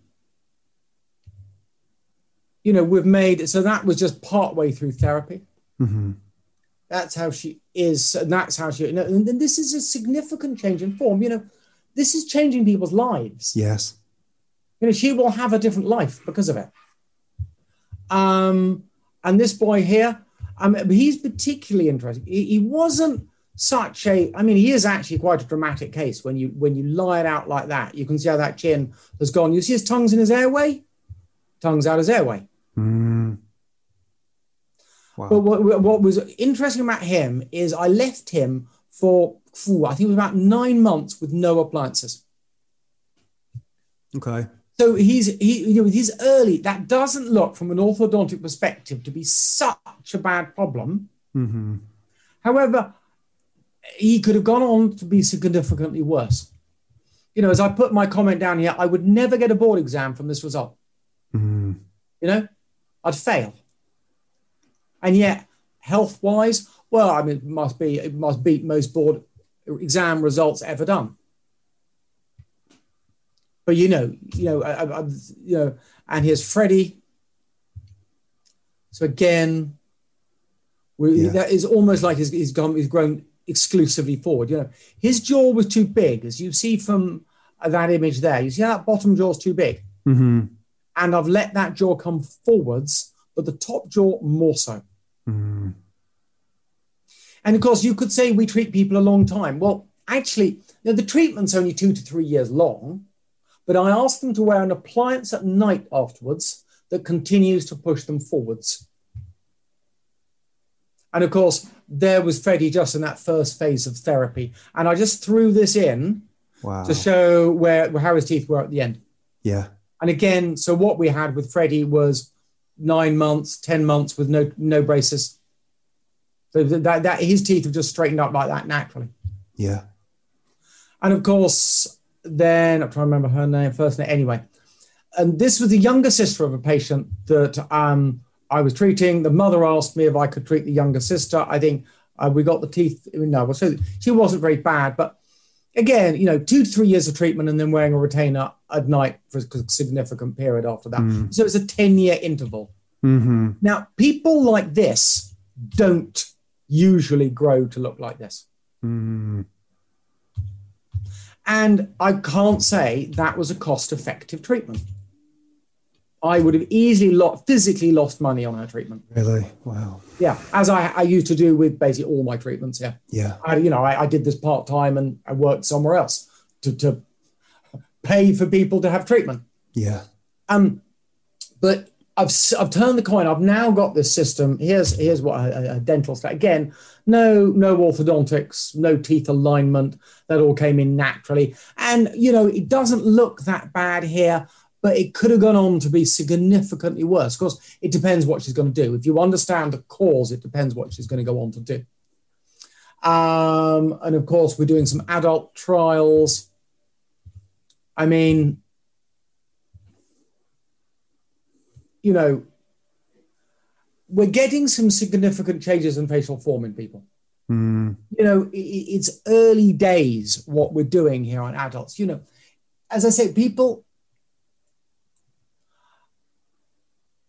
you know we've made so that was just part way through therapy hmm that's how she is and that's how she and and this is a significant change in form you know this is changing people's lives Yes. you know she will have a different life because of it um and this boy here um he's particularly interesting he, he wasn't such a i mean he is actually quite a dramatic case when you when you lie it out like that you can see how that chin has gone you see his tongue's in his airway tongue's out his airway Mm. Wow. But what, what was interesting about him is I left him for, I think it was about nine months with no appliances. okay. So he's he you know he's early. That doesn't look from an orthodontic perspective to be such a bad problem. hmm However, he could have gone on to be significantly worse. You know, as I put my comment down here, I would never get a board exam from this result. Mm. you know, I'd fail. And yet, health wise, well, I mean, it must be, it must beat most board exam results ever done. But you know, you know, I, I, you know, and here's Freddie. So again, we, Yeah. that is almost like he's, he's gone, he's grown exclusively forward. You know, his jaw was too big, as you see from that image there. You see how that bottom jaw is too big hmm and I've let that jaw come forwards, but the top jaw more so. Mm. And of course, you could say we treat people a long time. Well, actually, you know, the treatment's only two to three years long, but I ask them to wear an appliance at night afterwards that continues to push them forwards. And of course, there was Freddie just in that first phase of therapy. And I just threw this in Wow. to show where, how his teeth were at the end. yeah. And again, so what we had with Freddie was nine months, 10 months with no, no braces. So that, that his teeth have just straightened up like that naturally. Yeah. And of course, then I'm trying to remember her name, first name, anyway. And this was the younger sister of a patient that um, I was treating. The mother asked me if I could treat the younger sister. I think uh, we got the teeth. No, well, so she wasn't very bad, but again, you know, two to three years of treatment and then wearing a retainer at night for a significant period after that. So it's a 10 year interval. Mm-hmm. Now, people like this don't usually grow to look like this. Mm. And I can't say that was a cost effective treatment. I would have easily physically lost money on her treatment. Really? Wow. Yeah, as I, I used to do with basically all my treatments. Yeah, Yeah. I, you know, I, I did this part time and I worked somewhere else to, to pay for people to have treatment. Yeah. Um, but I've I've turned the coin. I've now got this system. Here's here's what a, a dental stat. Again, no no orthodontics, no teeth alignment. That all came in naturally, and you know it doesn't look that bad here. But it could have gone on to be significantly worse. Of course, it depends what she's going to do. If you understand the cause, it depends what she's going to go on to do. Um, and of course, we're doing some adult trials. I mean, you know, we're getting some significant changes in facial form in people. Mm. You know, i- i- it's early days what we're doing here on adults. You know, as I say, people,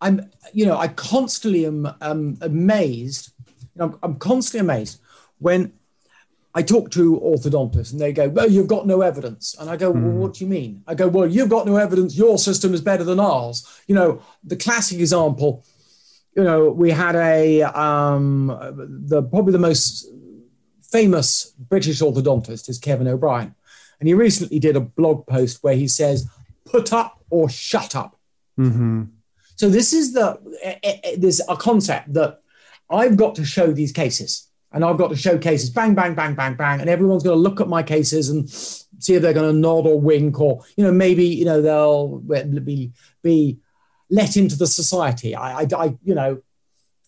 I'm, you know, I constantly am um, amazed. You know, I'm, I'm constantly amazed when I talk to orthodontists and they go, Well, you've got no evidence. And I go, Well, what do you mean? I go, Well, you've got no evidence. Your system is better than ours. You know, the classic example, you know, we had a, um, the probably the most famous British orthodontist is Kevin O'Brien. And he recently did a blog post where he says, Put up or shut up. Mm-hmm. So this is the eh, eh, eh, there's a concept that I've got to show these cases, and I've got to show cases, bang, bang, bang, bang, bang, and everyone's going to look at my cases and see if they're going to nod or wink, or you know maybe you know they'll be be let into the society. I, I, I you know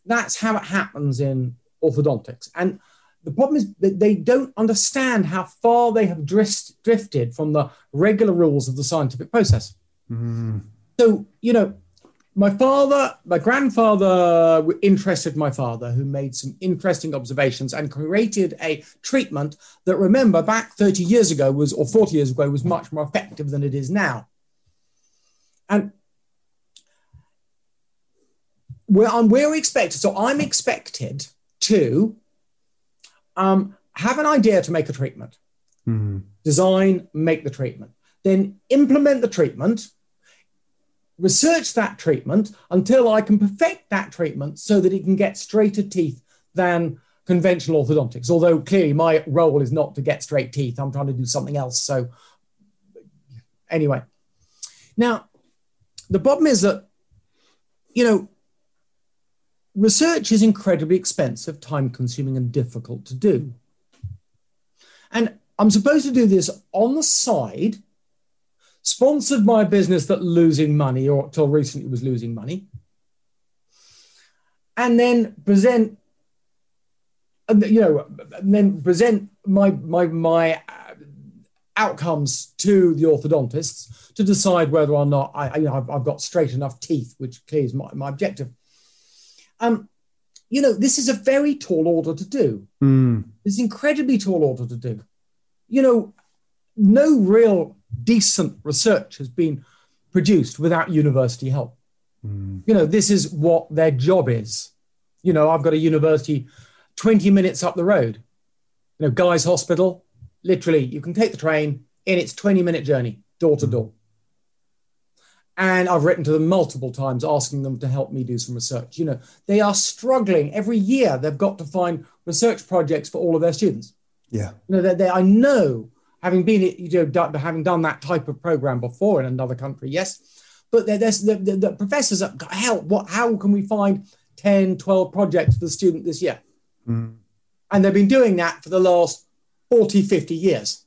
that's how it happens in orthodontics, and the problem is that they don't understand how far they have drift, drifted from the regular rules of the scientific process. Mm-hmm. So, you know, my father, my grandfather interested my father, who made some interesting observations and created a treatment that, remember, back 30 years ago was, or 40 years ago, was much more effective than it is now. And we're, um, we're expected, so I'm expected to um, have an idea to make a treatment, Mm-hmm. design, make the treatment, then implement the treatment research that treatment until I can perfect that treatment so that it can get straighter teeth than conventional orthodontics. Although clearly my role is not to get straight teeth, I'm trying to do something else. So, anyway, now the problem is that, you know, research is incredibly expensive, time consuming, and difficult to do. And I'm supposed to do this on the side sponsored by a business that losing money or till recently was losing money and then present and you know and then present my my my uh, outcomes to the orthodontists to decide whether or not I, you know, I've, I've got straight enough teeth, which clearly is my, my objective. Um, you know, this is a very tall order to do. Mm. It's incredibly tall order to do. You know, no real decent research has been produced without university help. Mm. You know, this is what their job is. You know, I've got a university 20 minutes up the road. You know, Guy's Hospital, literally, you can take the train in its 20 minute journey, door to door. And I've written to them multiple times asking them to help me do some research. You know, they are struggling every year. They've got to find research projects for all of their students. Yeah. You know, they, they, I know, having been, you know, having done that type of program before in another country, yes. But there's the, the, the professors are, help. What? How can we find 10, 12 projects for the student this year? Mm. And they've been doing that for the last 40, 50 years.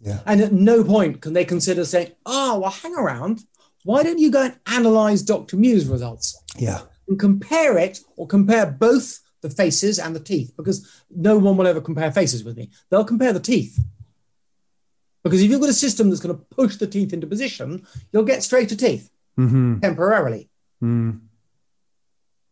Yeah. And at no point can they consider saying, oh, well, hang around. Why don't you go and analyze Dr. Mew's results? Yeah. And compare it or compare both the faces and the teeth because no one will ever compare faces with me. They'll compare the teeth. Because if you've got a system that's going to push the teeth into position, you'll get straighter teeth mm-hmm. temporarily. Mm.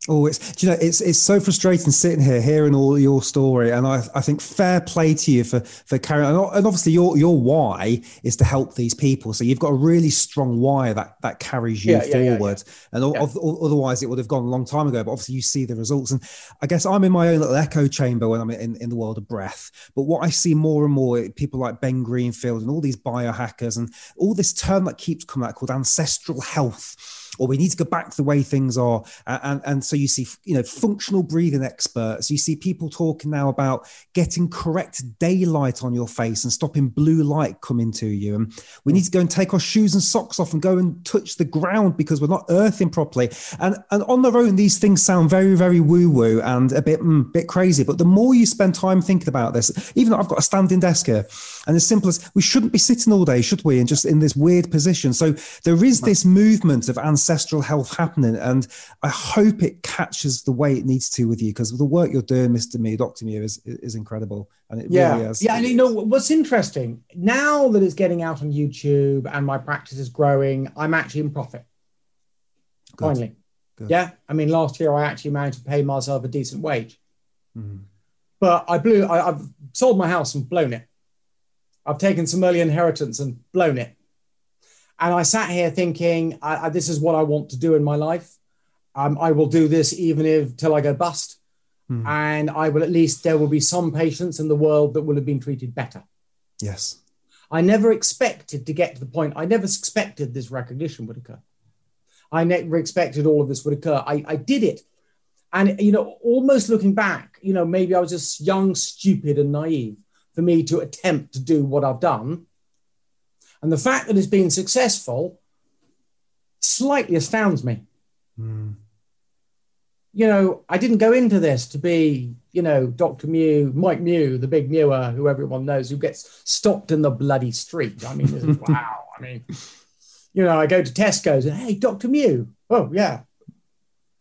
Oh, it's you know it's it's so frustrating sitting here hearing all your story, and I, I think fair play to you for for carrying on. And obviously, your your why is to help these people, so you've got a really strong why that that carries you Yeah, forward. yeah, And Yeah. o- o- otherwise, it would have gone a long time ago. But obviously, you see the results, and I guess I'm in my own little echo chamber when I'm in in the world of breath. But what I see more and more, people like Ben Greenfield and all these biohackers, and all this term that keeps coming out called ancestral health or we need to go back to the way things are. And, and, so you see, you know, functional breathing experts. You see people talking now about getting correct daylight on your face and stopping blue light coming to you. And we need to go and take our shoes and socks off and go and touch the ground because we're not earthing properly. And and on their own, these things sound very, very woo woo and a bit mm, bit crazy. But the more you spend time thinking about this, even though I've got a standing desk here, and as simple as we shouldn't be sitting all day, should we? And just in this weird position. So there is this movement of ancestral health happening, and I hope it catches the way it needs to with you because the work you're doing, Mr. Mew, Dr. Mew, is is incredible, and it Yeah. really is. Yeah. And you know what's interesting now that it's getting out on YouTube and my practice is growing, I'm actually in profit. Good. Finally. Good. Yeah. I mean, last year I actually managed to pay myself a decent wage. Mhm. but I blew. I, I've sold my house and blown it. I've taken some early inheritance and blown it. And I sat here thinking, I, I, this is what I want to do in my life. Um, I will do this even if till I go bust. Hmm. And I will at least there will be some patients in the world that will have been treated better. Yes. I never expected to get to the point. I never expected this recognition would occur. I never expected all of this would occur. I, I did it. And, you know, almost looking back, you know, maybe I was just young, stupid, and naive for me to attempt to do what I've done. And the fact that it's been successful slightly astounds me. Mm. You know, I didn't go into this to be, you know, Dr. Mew, Mike Mew, the big Mewer who everyone knows, who gets stopped in the bloody street. I mean, is wow. I mean, you know, I go to Tesco's and hey, Dr. Mew. Oh, yeah.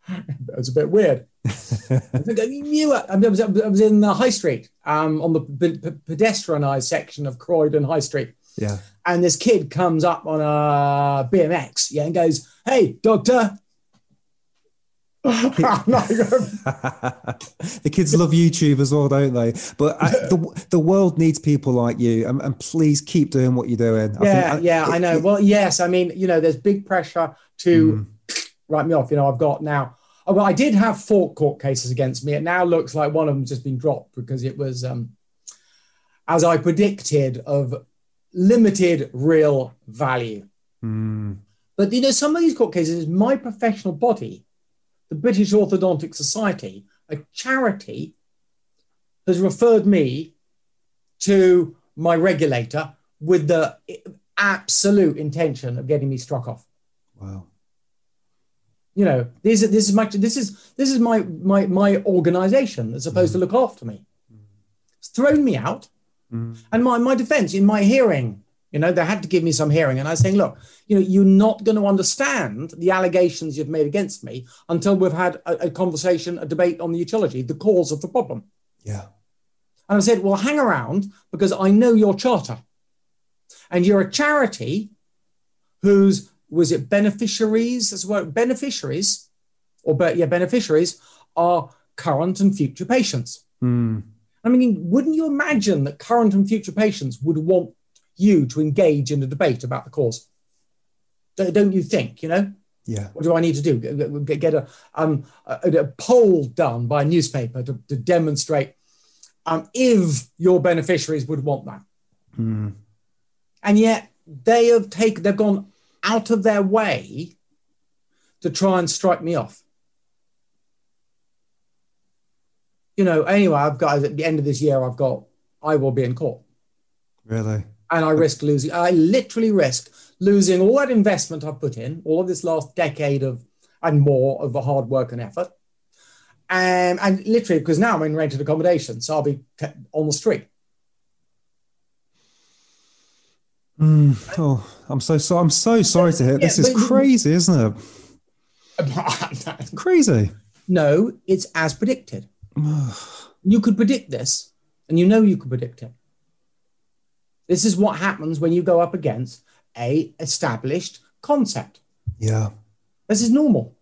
That was a bit weird. I think, "Uh, Mew, I was, I was in the high street, um, on the pe- pe- pedestrianised section of Croydon High Street. Yeah. And this kid comes up on a BMX, yeah, and goes, "Hey, doctor." The kids love YouTube as well, don't they? But I, the the world needs people like you, and, and please keep doing what you're doing. I yeah, think- yeah, I know. Well, yes, I mean, you know, there's big pressure to Mm. write me off. You know, I've got now. Oh, well, I did have four court cases against me. It now looks like one of them's just been dropped because it was, um, as I predicted, of limited real value. Mm. But you know, some of these court cases, my professional body, the British Orthodontic Society, a charity, has referred me to my regulator with the absolute intention of getting me struck off. Wow. You know, this is this is my this is this is my my my organization that's supposed to look after me. It's thrown me out. Mm. And my, my defense in my hearing, you know, they had to give me some hearing. And I was saying, look, you know, you're not going to understand the allegations you've made against me until we've had a, a conversation, a debate on the utility, the cause of the problem. Yeah. And I said, well, hang around because I know your charter. And you're a charity whose, was it beneficiaries as well? Beneficiaries, or but yeah, beneficiaries are current and future patients. Mm. I mean, wouldn't you imagine that current and future patients would want you to engage in a debate about the cause? Don't you think, you know? Yeah. What do I need to do? Get, get- get a, um, a, a poll done by a newspaper to, to demonstrate um, if your beneficiaries would want that. Mm. And yet they have taken, they've gone out of their way to try and strike me off. You know, anyway, I've got at the end of this year, I've got, I will be in court. Really? And I risk losing, I literally risk losing all that investment I've put in, all of this last decade of and more of the hard work and effort. Um, and literally, because now I'm in rented accommodation, so I'll be on the street. Mm, oh, I'm so sorry. I'm so sorry to hear. Yeah, this is crazy, isn't it? crazy. No, it's as predicted. you could predict this, and you know you could predict it. This is what happens when you go up against a established concept. Yeah. This is normal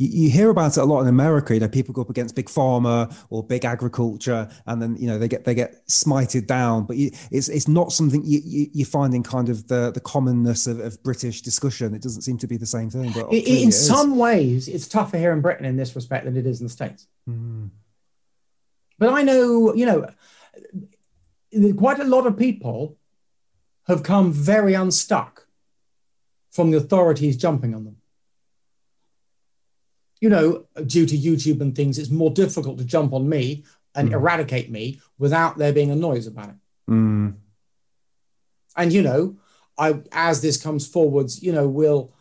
you, you, hear about it a lot in America. You know, people go up against big pharma or big agriculture, and then you know they get they get smited down. But you, it's it's not something you, you, you find in kind of the the commonness of, of, British discussion. It doesn't seem to be the same thing. But in, in some ways, it's tougher here in Britain in this respect than it is in the states. Mm. But I know, you know, quite a lot of people have come very unstuck from the authorities jumping on them you know, due to YouTube and things, it's more difficult to jump on me and mm. eradicate me without there being a noise about it. Mm. And you know, I as this comes forwards, you know, we'll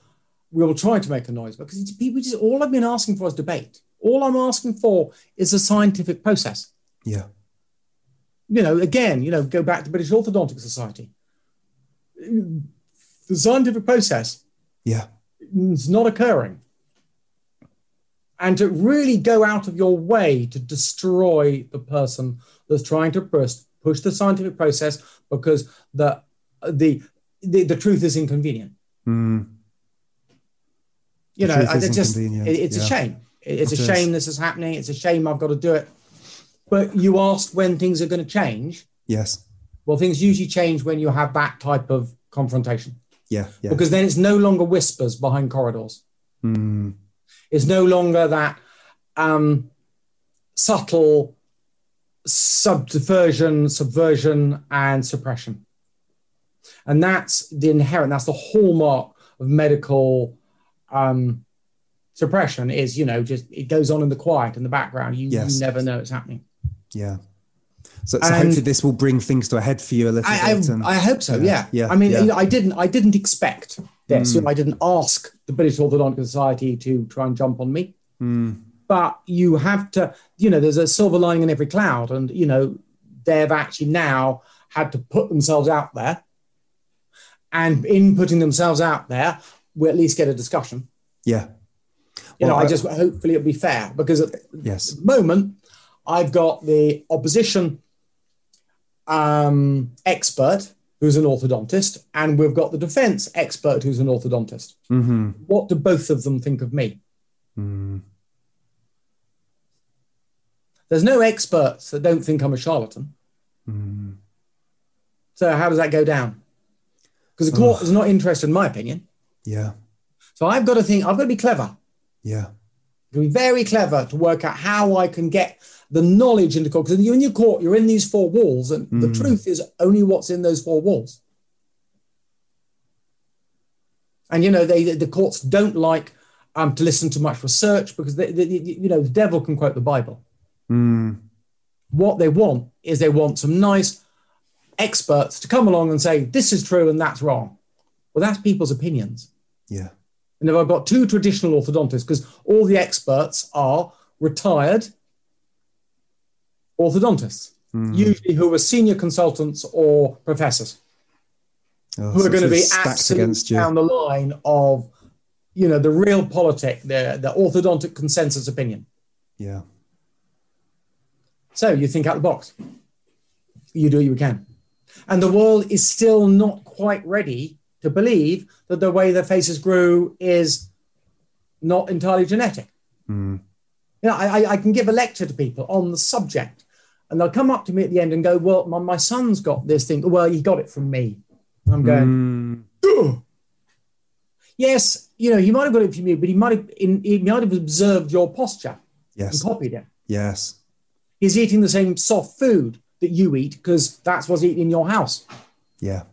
we'll try to make a noise because it's, people just all I've been asking for is debate. All I'm asking for is a scientific process. Yeah. You know, again, you know, go back to British Orthodontic Society. The scientific process. Yeah. Is not occurring and to really go out of your way to destroy the person that's trying to push, push the scientific process because the the the, the truth is inconvenient. Mm. You know, I just it, it's yeah. a shame. It's it a is. shame this is happening. It's a shame I've got to do it. But you asked when things are going to change. Yes. Well, things usually change when you have that type of confrontation. Yeah. yeah. Because then it's no longer whispers behind corridors. Mm is no longer that um, subtle subversion, subversion, and suppression. And that's the inherent, that's the hallmark of medical um, suppression is, you know, just it goes on in the quiet, in the background. You, yes. you never know it's happening. Yeah. So, so hopefully this will bring things to a head for you a little I, bit. And, I, hope so. Yeah. Yeah. I mean, yeah. I didn't. I didn't expect this. Mm. You know, I didn't ask the British Orthodontic Society to try and jump on me. Mm. But you have to. You know, there's a silver lining in every cloud, and you know, they've actually now had to put themselves out there, and in putting themselves out there, we at least get a discussion. Yeah. You well, know, I, I just hopefully it'll be fair because at yes. the moment I've got the opposition um, expert who's an orthodontist, and we've got the defense expert who's an orthodontist. Mm-hmm. What do both of them think of me? Mm. There's no experts that don't think I'm a charlatan. Mm. So how does that go down? Because the court oh. is not interested in my opinion. Yeah. So I've got to think. I've got to be clever. Yeah. To be very clever to work out how I can get the knowledge in the court. Because you're in your court, you're in these four walls, and mm. the truth is only what's in those four walls. And you know, they the courts don't like um, to listen to much research because they, they, you know the devil can quote the Bible. Mm. What they want is they want some nice experts to come along and say this is true and that's wrong. Well, that's people's opinions. Yeah. And if I've got two traditional orthodontists, because all the experts are retired orthodontists, mm. usually who are senior consultants or professors, oh, who are going to be absolutely down the line of, you know, the real politic, the, the orthodontic consensus opinion. Yeah. So you think out the box. You do what you can. And the world is still not quite ready to believe that the way their faces grew is not entirely genetic. Mm. You know, I, I can give a lecture to people on the subject and they'll come up to me at the end and go, Well, my, my son's got this thing. Well, he got it from me. I'm going, mm. Yes, you know, he might have got it from you, but he might have in, he might have observed your posture yes. and copied it. Yes. He's eating the same soft food that you eat because that's what's eaten in your house. Yeah.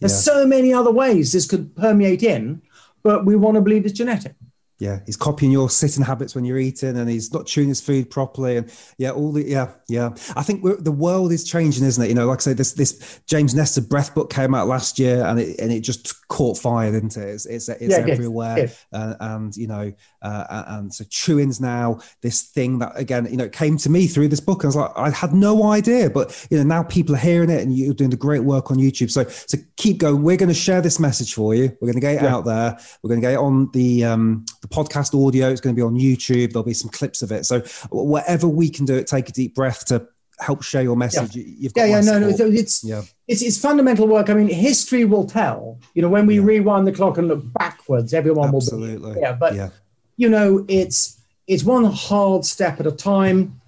There's Yeah. so many other ways this could permeate in, but we want to believe it's genetic. Yeah, he's copying your sitting habits when you're eating, and he's not chewing his food properly, and yeah, all the yeah, yeah. I think we're, the world is changing, isn't it? You know, like I say, this this James Nestor Breath book came out last year, and it and it just caught fire, didn't it? It's it's, it's Yeah, everywhere, uh, and you know, uh, and so chewing's now this thing that again, you know, it came to me through this book. And I was like, I had no idea, but you know, now people are hearing it, and you're doing the great work on YouTube. So so keep going. We're going to share this message for you. We're going to get it Yeah. out there. We're going to get it on the um, the podcast audio. It's going to be on YouTube. There'll be some clips of it. So whatever we can do, it take a deep breath to help share your message. You- You've got Yeah, yeah, no, no, it's, it's yeah, it's it's fundamental work. I mean, history will tell. You know, when we Yeah. rewind the clock and look backwards, everyone will. absolutely. Be, yeah, but yeah. You know, it's it's one hard step at a time.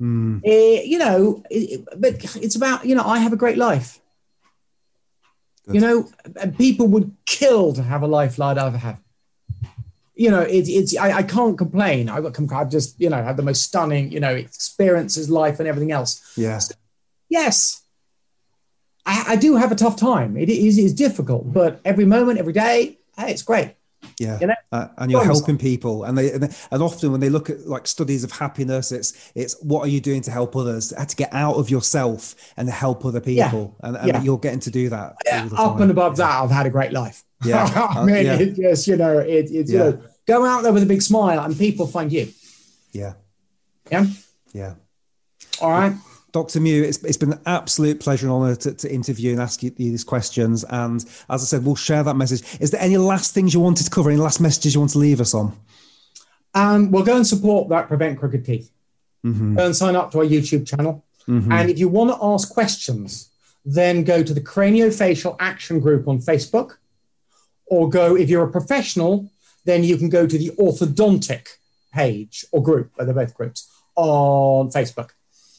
Mm, Eh, you know, it, but it's about you know, I have a great life. Good. You know, people would kill to have a life like I have. had. You know, it's it's I, I can't complain. I I've just you know had the most stunning you know experiences, life, and everything else. yeah. Yes, I, I do have a tough time. It is difficult, but every moment, every day, hey, it's great. Yeah, You know? uh, and you're helping people, and they and they- and often when they look at like studies of happiness, it's it's what are you doing to help others, have to get out of yourself and help other people, and, and Yeah. you're getting to do that. Up and above that, I've had a great life. Yeah. I Uh, mean, yeah. it's just you know, it, it's you know, go out there with a big smile, and people find you. Yeah, Yeah. yeah. All right. Dr. Mew, it's, it's been an absolute pleasure and honor to, to interview and ask you these questions. And as I said, we'll share that message. Is there any last things you wanted to cover? Any last messages you want to leave us on? Um, well, go and support that Prevent Crooked Teeth. Mhm. Go and sign up to our YouTube channel. Mhm. And if you want to ask questions, then go to the Craniofacial Action Group on Facebook, or go if you're a professional, then you can go to the Orthodontic page or group, but they're both groups on Facebook.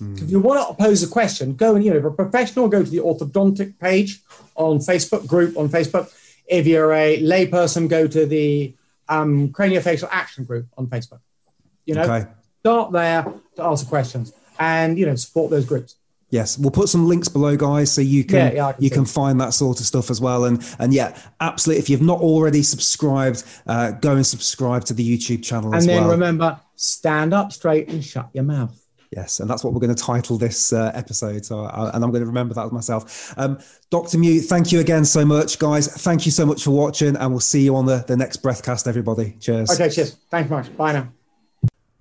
If you want to pose a question, go and you know, if you're a professional, go to the Orthodontic page on Facebook group on Facebook. If you're a layperson, go to the um, Craniofacial Action Group on Facebook. You know, Okay. start there to answer questions and you know support those groups. Yes, we'll put some links below, guys, so you can Yeah, yeah, can you can find that sort of stuff as well. And and yeah, absolutely. If you've not already subscribed, uh, go and subscribe to the YouTube channel as And then well. remember, stand up straight and shut your mouth. Yes, and that's what we're going to title this uh, episode. So, I, and I'm going to remember that myself. Um, Dr. Mew, thank you again so much, guys. Thank you so much for watching, and we'll see you on the, the next Breathcast, everybody. Cheers. Okay, cheers. Thanks much. Bye now.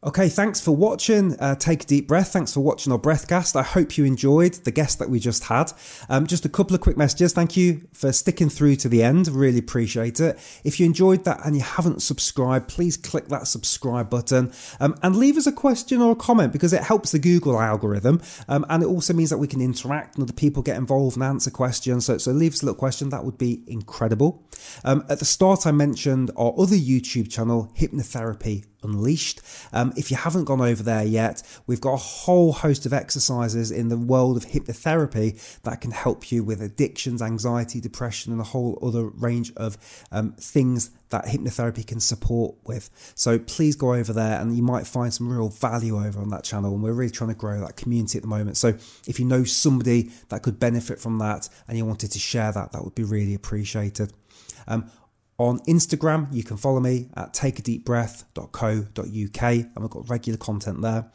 Okay, thanks for watching. Uh, take a deep breath. Thanks for watching our Breathcast. I hope you enjoyed the guest that we just had. Um, just a couple of quick messages. Thank you for sticking through to the end. Really appreciate it. If you enjoyed that and you haven't subscribed, please click that subscribe button um, and leave us a question or a comment because it helps the Google algorithm. Um, and it also means that we can interact and other people get involved and answer questions. So, so leave us a little question. That would be incredible. Um, at the start, I mentioned our other YouTube channel, Hypnotherapy Unleashed. Um, if you haven't gone over there yet, we've got a whole host of exercises in the world of hypnotherapy that can help you with addictions, anxiety, depression, and a whole other range of um, things that hypnotherapy can support with. So please go over there and you might find some real value over on that channel. And we're really trying to grow that community at the moment. So if you know somebody that could benefit from that and you wanted to share that, that would be really appreciated. Um, on Instagram, you can follow me at takeadeepbreath.co.uk and we've got regular content there.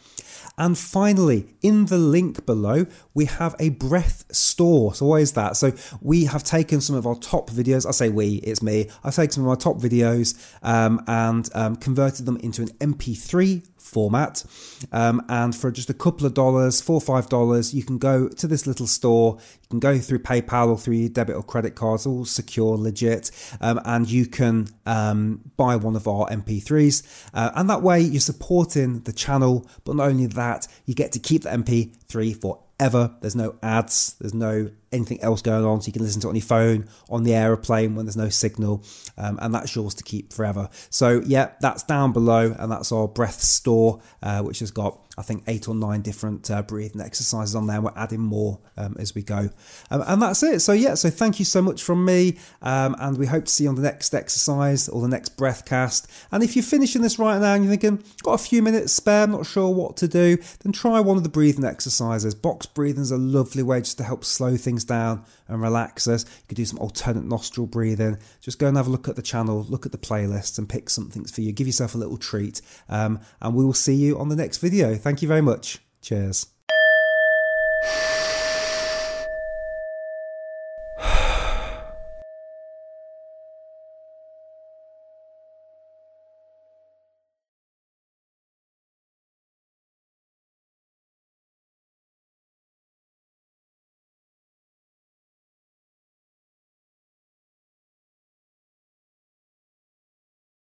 And finally, in the link below, we have a breath store. So, what is that? So, we have taken some of our top videos. I say we, it's me. I've taken some of my top videos um, and um, converted them into an MP3 format. Um, and for just a couple of dollars, four or five dollars, you can go to this little store. You can go through PayPal or through your debit or credit cards, all secure, legit, um, and you can um, buy one of our MP3s. Uh, and that way, you're supporting the channel. But not only that, you get to keep the MP3 forever. There's no ads. There's no anything else going on, so you can listen to it on your phone, on the aeroplane when there's no signal, um, and that's yours to keep forever. So yeah, that's down below, and that's our breath store, uh, which has got I think eight or nine different uh, breathing exercises on there. We're adding more um, as we go, um, and that's it. So yeah, so thank you so much from me, um, and we hope to see you on the next exercise or the next Breathcast. And if you're finishing this right now and you're thinking got a few minutes spare, I'm not sure what to do, then try one of the breathing exercises. Box breathing is a lovely way just to help slow things down and relax us. You could do some alternate nostril breathing. Just go and have a look at the channel, look at the playlists, and pick something for you. Give yourself a little treat. Um, and we will see you on the next video. Thank you very much. Cheers.